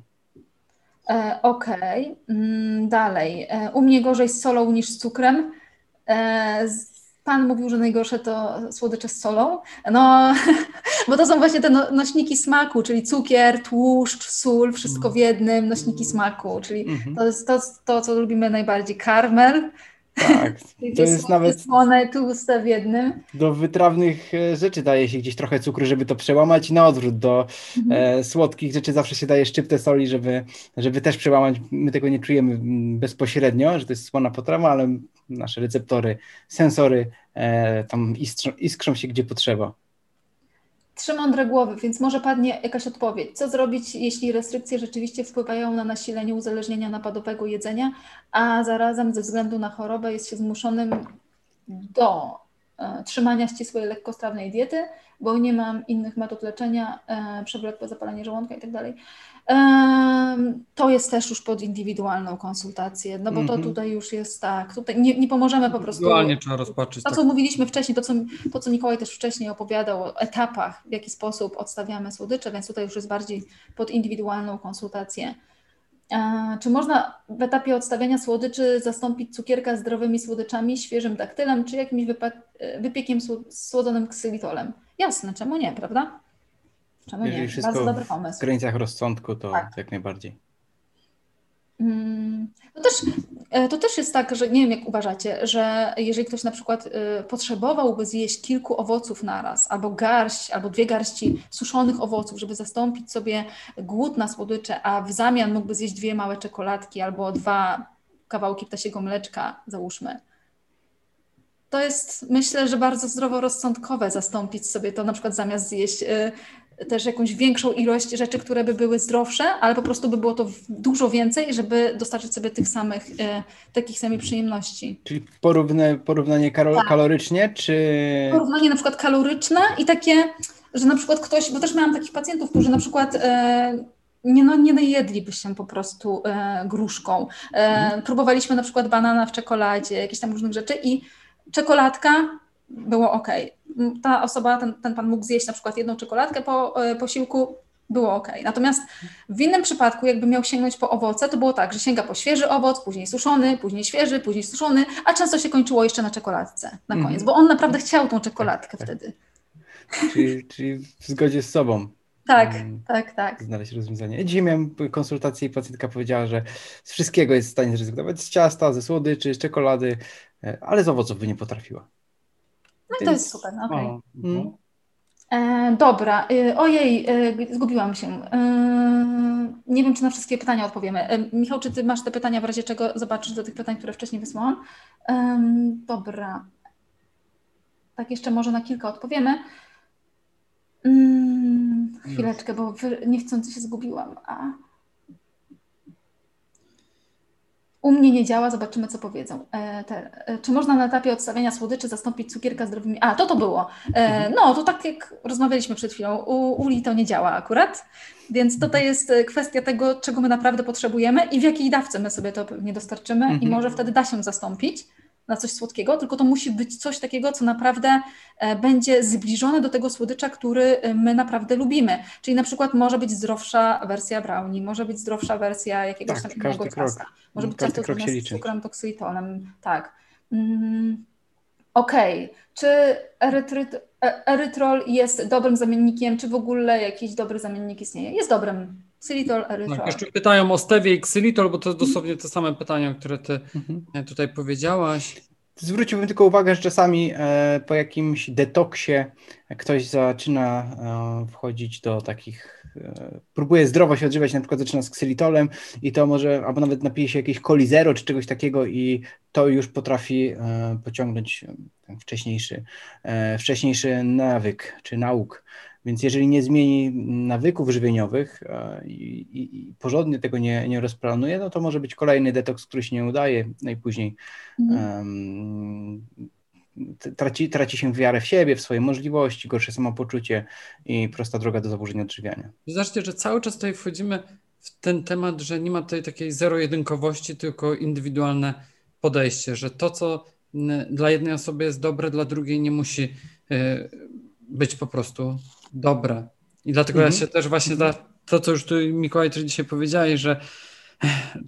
E, Okej, okay. Mm, dalej. E, u mnie gorzej z solą niż z cukrem. E, Pan mówił, że najgorsze to słodycze z solą. No, bo to są właśnie te no, nośniki smaku, czyli cukier, tłuszcz, sól, wszystko w jednym, nośniki smaku, czyli mhm. to jest to, to, co lubimy najbardziej. Karmel, tak, to jest nawet. Słone, tłuste w jednym. Do wytrawnych e, rzeczy daje się gdzieś trochę cukru, żeby to przełamać, i na odwrót do mhm. e, słodkich rzeczy zawsze się daje szczyptę soli, żeby, żeby też przełamać. My tego nie czujemy mm, bezpośrednio, że to jest słona potrawa, ale nasze receptory, sensory e, tam iskrzą, iskrzą się gdzie potrzeba. Trzy mądre głowy, więc może padnie jakaś odpowiedź. Co zrobić, jeśli restrykcje rzeczywiście wpływają na nasilenie uzależnienia napadowego jedzenia, a zarazem ze względu na chorobę jest się zmuszonym do e, trzymania ścisłej lekkostrawnej diety, bo nie mam innych metod leczenia, e, przewlekłe zapalenie żołądka itd. Tak to jest też już pod indywidualną konsultację, no bo to mhm. tutaj już jest tak, tutaj nie, nie pomożemy po prostu. Indywidualnie trzeba rozpatrzyć. To, co tak. mówiliśmy wcześniej, to co, to, co Mikołaj też wcześniej opowiadał o etapach, w jaki sposób odstawiamy słodycze, więc tutaj już jest bardziej pod indywidualną konsultację. Czy można w etapie odstawiania słodyczy zastąpić cukierka zdrowymi słodyczami, świeżym daktylem, czy jakimś wypiekiem słodzonym ksylitolem? Jasne, czemu nie, prawda? Czemu Jeżeli nie? Bardzo dobry pomysł. w granicach rozsądku, to tak. jak najbardziej. Mm, to też, e, to też jest tak, że nie wiem jak uważacie, że jeżeli ktoś na przykład e, potrzebowałby zjeść kilku owoców naraz, albo garść, albo dwie garści suszonych owoców, żeby zastąpić sobie głód na słodycze, a w zamian mógłby zjeść dwie małe czekoladki albo dwa kawałki ptasiego mleczka, załóżmy. To jest myślę, że bardzo zdroworozsądkowe zastąpić sobie to na przykład zamiast zjeść e, też jakąś większą ilość rzeczy, które by były zdrowsze, ale po prostu by było to dużo więcej, żeby dostarczyć sobie tych samych, e, takich samych przyjemności. Czyli porówne, porównanie kalo tak. kalorycznie, czy... Porównanie na przykład kaloryczne i takie, że na przykład ktoś, bo też miałam takich pacjentów, którzy na przykład e, nie, no, nie najedliby się po prostu e, gruszką. E, mhm. Próbowaliśmy na przykład banana w czekoladzie, jakieś tam różnych rzeczy i czekoladka było ok. Ta osoba, ten, ten pan mógł zjeść na przykład jedną czekoladkę po e, posiłku, było ok. Natomiast w innym przypadku, jakby miał sięgnąć po owoce, to było tak, że sięga po świeży owoc, później suszony, później świeży, później suszony, a często się kończyło jeszcze na czekoladce na koniec, mm. bo on naprawdę chciał tą czekoladkę tak, wtedy. Czyli, czyli w zgodzie z sobą. Tak, um, tak, tak. Znaleźć rozwiązanie. Dzisiaj miałem konsultację i pacjentka powiedziała, że z wszystkiego jest w stanie zrezygnować, z ciasta, ze słodyczy, z czekolady, e, ale z owoców by nie potrafiła. No i to jest super, no, okej. Okay. No. E, dobra, e, ojej, e, zgubiłam się. E, nie wiem, czy na wszystkie pytania odpowiemy. E, Michał, czy ty masz te pytania, w razie czego zobaczysz do tych pytań, które wcześniej wysłałam? E, dobra. Tak jeszcze może na kilka odpowiemy. Mm, chwileczkę, bo niechcący się zgubiłam. A... U mnie nie działa, zobaczymy, co powiedzą. E, te, e, czy można na etapie odstawiania słodyczy zastąpić cukierka zdrowymi? A, to to było. E, mhm. no, to tak jak rozmawialiśmy przed chwilą, u Uli to nie działa akurat, więc tutaj mhm. jest e, kwestia tego, czego my naprawdę potrzebujemy i w jakiej dawce my sobie to nie dostarczymy i mhm. może wtedy da się zastąpić na coś słodkiego, tylko to musi być coś takiego, co naprawdę e, będzie zbliżone do tego słodycza, który e, my naprawdę lubimy. Czyli na przykład może być zdrowsza wersja brownie, może być zdrowsza wersja jakiegoś tak, tam innego ciasta, może być ciasto z cukrem, toksylitonem, tak. Mm, Okej, okay. czy erytryt, e, erytrol jest dobrym zamiennikiem, czy w ogóle jakiś dobry zamiennik istnieje? Jest dobrym Xylitol, erytrol. No, jeszcze pytają o stewie i xylitol, bo to dosłownie te same pytania, które ty mhm. tutaj powiedziałaś. Zwróciłbym tylko uwagę, że czasami e, po jakimś detoksie ktoś zaczyna e, wchodzić do takich, e, próbuje zdrowo się odżywać, na przykład zaczyna z ksylitolem i to może, albo nawet napije się jakieś coli zero czy czegoś takiego i to już potrafi pociągnąć ten wcześniejszy, wcześniejszy nawyk czy nauk. Więc jeżeli nie zmieni nawyków żywieniowych i, i, i porządnie tego nie, nie rozplanuje, no to może być kolejny detoks, który się nie udaje, no i później mhm. um, traci, traci się wiarę w siebie, w swoje możliwości, gorsze samopoczucie i prosta droga do zaburzenia odżywiania. Zobaczcie, że cały czas tutaj wchodzimy w ten temat, że nie ma tutaj takiej zero-jedynkowości, tylko indywidualne podejście, że to, co dla jednej osoby jest dobre, dla drugiej nie musi y, być po prostu dobre. I dlatego mhm. ja się też właśnie za to, co już tu Mikołaj też dzisiaj powiedziałeś, że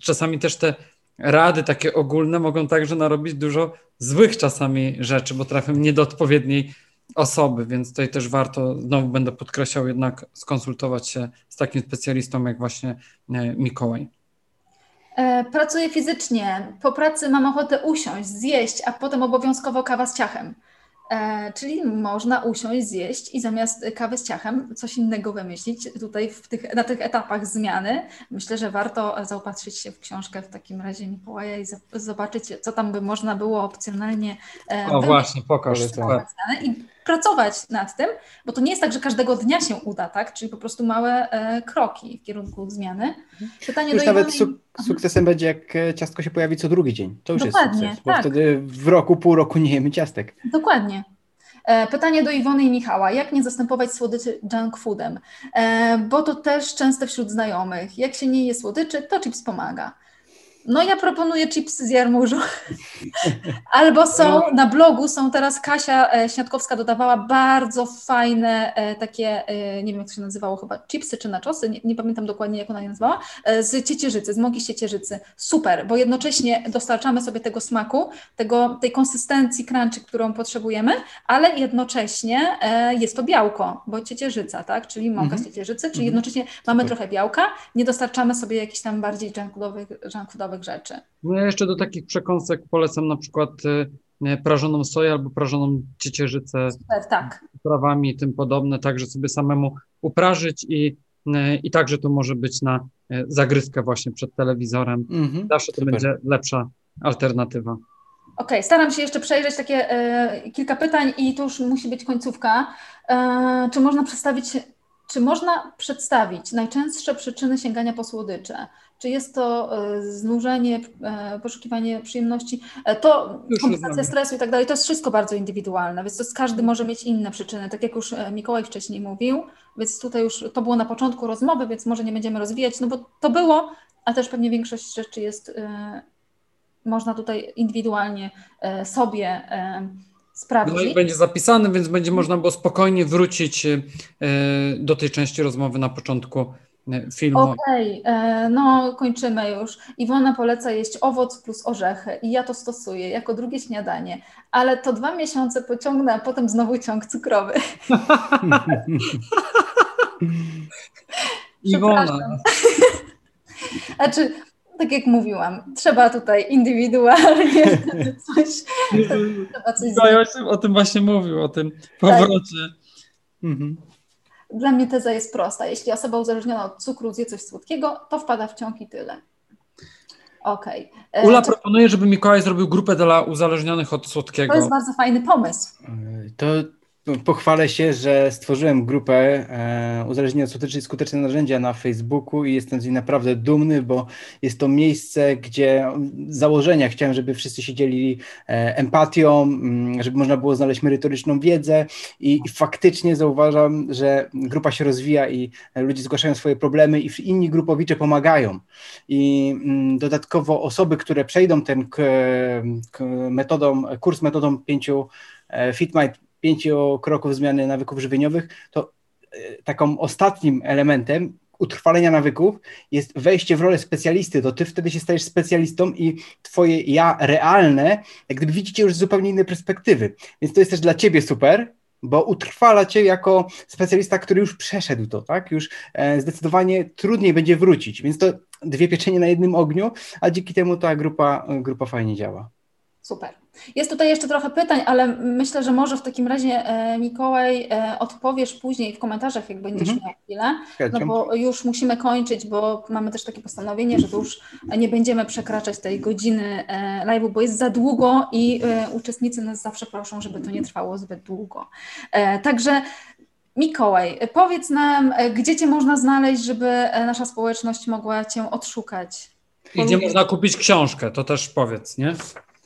czasami też te rady takie ogólne mogą także narobić dużo złych czasami rzeczy, bo trafią nie do odpowiedniej osoby, więc tutaj też warto, znowu będę podkreślał, jednak skonsultować się z takim specjalistą jak właśnie e, Mikołaj. E, pracuję fizycznie. Po pracy mam ochotę usiąść, zjeść, a potem obowiązkowo kawa z ciachem. E, czyli można usiąść, zjeść i zamiast kawy z ciachem coś innego wymyślić tutaj w tych, na tych etapach zmiany. Myślę, że warto zaopatrzyć się w książkę w takim razie Mikołaja i zobaczyć, co tam by można było opcjonalnie e, O właśnie, pokaż. I pracować nad tym, bo to nie jest tak, że każdego dnia się uda, tak? Czyli po prostu małe e, kroki w kierunku zmiany. Pytanie już do nawet su sukcesem będzie, jak e, ciastko się pojawi co drugi dzień. To już Dokładnie, jest sukces, bo tak. wtedy w roku, pół roku nie jemy ciastek. Dokładnie. E, pytanie do Iwony i Michała. Jak nie zastępować słodyczy junk foodem? E, bo to też często wśród znajomych. Jak się nie je słodyczy, to chips pomaga. No ja proponuję chipsy z jarmużu. Albo są, no. na blogu są teraz Kasia e, Śniadkowska dodawała bardzo fajne e, takie, e, nie wiem jak to się nazywało chyba, chipsy czy naczosy, nie, nie pamiętam dokładnie jak ona je nazywała, z ciecierzycy, z mąki z ciecierzycy. Super, bo jednocześnie dostarczamy sobie tego smaku, tego, tej konsystencji crunchy, którą potrzebujemy, ale jednocześnie jest to białko, bo ciecierzyca, tak, czyli mąka z ciecierzycy, czyli mhm. jednocześnie mamy trochę białka, nie dostarczamy sobie jakichś tam bardziej junk foodowych, rzeczy. No ja jeszcze do takich przekąsek polecam na przykład y, prażoną soję albo prażoną ciecierzycę Super, tak. z trawami i tym podobne, także sobie samemu uprażyć i, y, i także to może być na zagryzkę właśnie przed telewizorem. Mhm, Zawsze to super. będzie lepsza alternatywa. Okej, okay, staram się jeszcze przejrzeć takie e, kilka pytań i to już musi być końcówka. E, czy można przedstawić czy można przedstawić najczęstsze przyczyny sięgania po słodycze? Czy jest to e, znużenie, e, poszukiwanie przyjemności, e, to kompensacja stresu i tak dalej, to jest wszystko bardzo indywidualne, więc to każdy może mieć inne przyczyny, tak jak już Mikołaj wcześniej mówił, więc tutaj już to było na początku rozmowy, więc może nie będziemy rozwijać, no bo to było, a też pewnie większość rzeczy jest, można tutaj indywidualnie sobie sprawdzić. No i będzie zapisany, więc będzie można było spokojnie wrócić do tej części rozmowy na początku filmu. Okej, okay, e, no kończymy już. Iwona poleca jeść owoc plus orzechy i ja to stosuję jako drugie śniadanie, ale to dwa miesiące pociągnę, a potem znowu ciąg cukrowy. Iwona. Znaczy, tak jak mówiłam, trzeba tutaj indywidualnie coś, trzeba coś zrobić. o tym właśnie mówił, o tym powrocie. Tak. Mhm. Dla mnie teza jest prosta. Jeśli osoba uzależniona od cukru zje coś słodkiego, to wpada w ciąg i tyle. Okej. Okay. Ula Czy... proponuje, żeby Mikołaj zrobił grupę dla uzależnionych od słodkiego. To jest bardzo fajny pomysł. To Pochwalę się, że stworzyłem grupę e, uzależnienia od skuteczne, narzędzia na Facebooku i jestem z niej naprawdę dumny, bo jest to miejsce, gdzie założenia chciałem, żeby wszyscy się dzielili e, empatią, m, mm, żeby można było znaleźć merytoryczną wiedzę i, i, faktycznie zauważam, że grupa się rozwija i ludzie zgłaszają swoje problemy i inni grupowicze pomagają. I m, mm, dodatkowo osoby, które przejdą ten k, k, metodą, kurs metodą pięciu e, FitMind pięciu kroków zmiany nawyków żywieniowych, to e, taką ostatnim elementem utrwalenia nawyków jest wejście w rolę specjalisty, to ty wtedy się stajesz specjalistą i twoje ja realne, jak gdyby widzicie już z zupełnie innej perspektywy. Więc to jest też dla ciebie super, bo utrwala cię jako specjalista, który już przeszedł to, tak? Już e, zdecydowanie trudniej będzie wrócić. Więc to dwie pieczenie na jednym ogniu, a dzięki temu ta grupa, grupa fajnie działa. Super. Jest tutaj jeszcze trochę pytań, ale myślę, że może w takim razie e, Mikołaj e, odpowiesz później w komentarzach, jak będziesz mhm. miał chwilę, no bo już musimy kończyć, bo mamy też takie postanowienie, że to już nie będziemy przekraczać tej godziny e, live'u, bo jest za długo i uczestnicy nas zawsze proszą, żeby to nie trwało zbyt długo. Także Mikołaj, powiedz nam, gdzie Cię można znaleźć, żeby nasza społeczność mogła Cię odszukać? I gdzie można kupić książkę, to też powiedz, nie?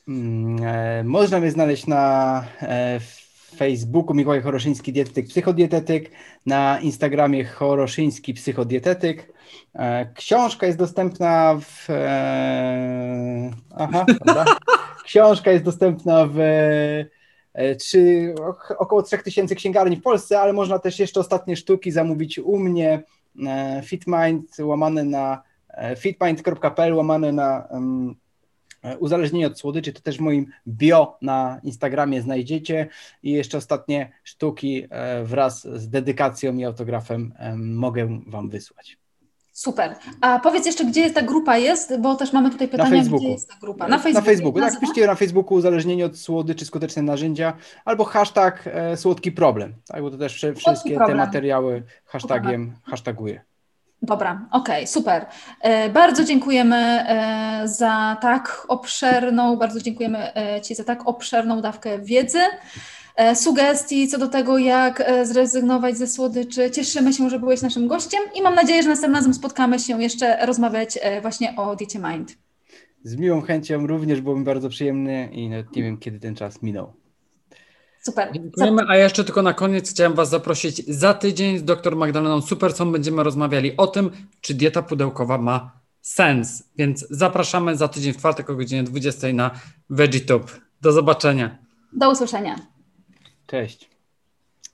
Mm, e, można mnie znaleźć na e, Facebooku Mikołaj Choroszyński Dietetyk Psychodietetyk, na Instagramie Choroszyński Psychodietetyk. E, książka jest dostępna w... Aha, dobra. Książka jest dostępna w trzy, około 3000 księgarni w Polsce, ale można też jeszcze ostatnie sztuki zamówić u mnie Fitmind łamane na fitmind.pl łamane na E, uzależnienie od słodyczy to też w moim bio na Instagramie znajdziecie i jeszcze ostatnie sztuki e, wraz z dedykacją i autografem mogę Wam wysłać. Super. A powiedz jeszcze, gdzie ta grupa jest, bo też mamy tutaj pytania, gdzie jest ta grupa. Na Facebooku. Na Facebooku, tak. Piszcie na Facebooku uzależnienie od słodyczy, skuteczne narzędzia, albo hashtag e, słodki problem, tak, bo to też wszystkie te materiały hashtagiem hashtaguję. Dobra, okej, okay, super. E, bardzo dziękujemy e, za tak obszerną, bardzo dziękujemy e, Ci za tak obszerną dawkę wiedzy, sugestii co do tego, jak zrezygnować ze słodyczy. Cieszymy się, że byłeś naszym gościem i mam nadzieję, że następnym razem spotkamy się jeszcze rozmawiać właśnie o diecie Mind. Z miłą chęcią również było mi bardzo przyjemny i nawet nie wiem, kiedy ten czas minął. Super. Dziękujemy, a jeszcze tylko na koniec chciałem Was zaprosić za tydzień z dr Magdaleną Superson. Będziemy rozmawiali o tym, czy dieta pudełkowa ma sens. Więc zapraszamy za tydzień w czwartek o godzinie 20 na VeggieTube. Do zobaczenia. Do usłyszenia. Cześć.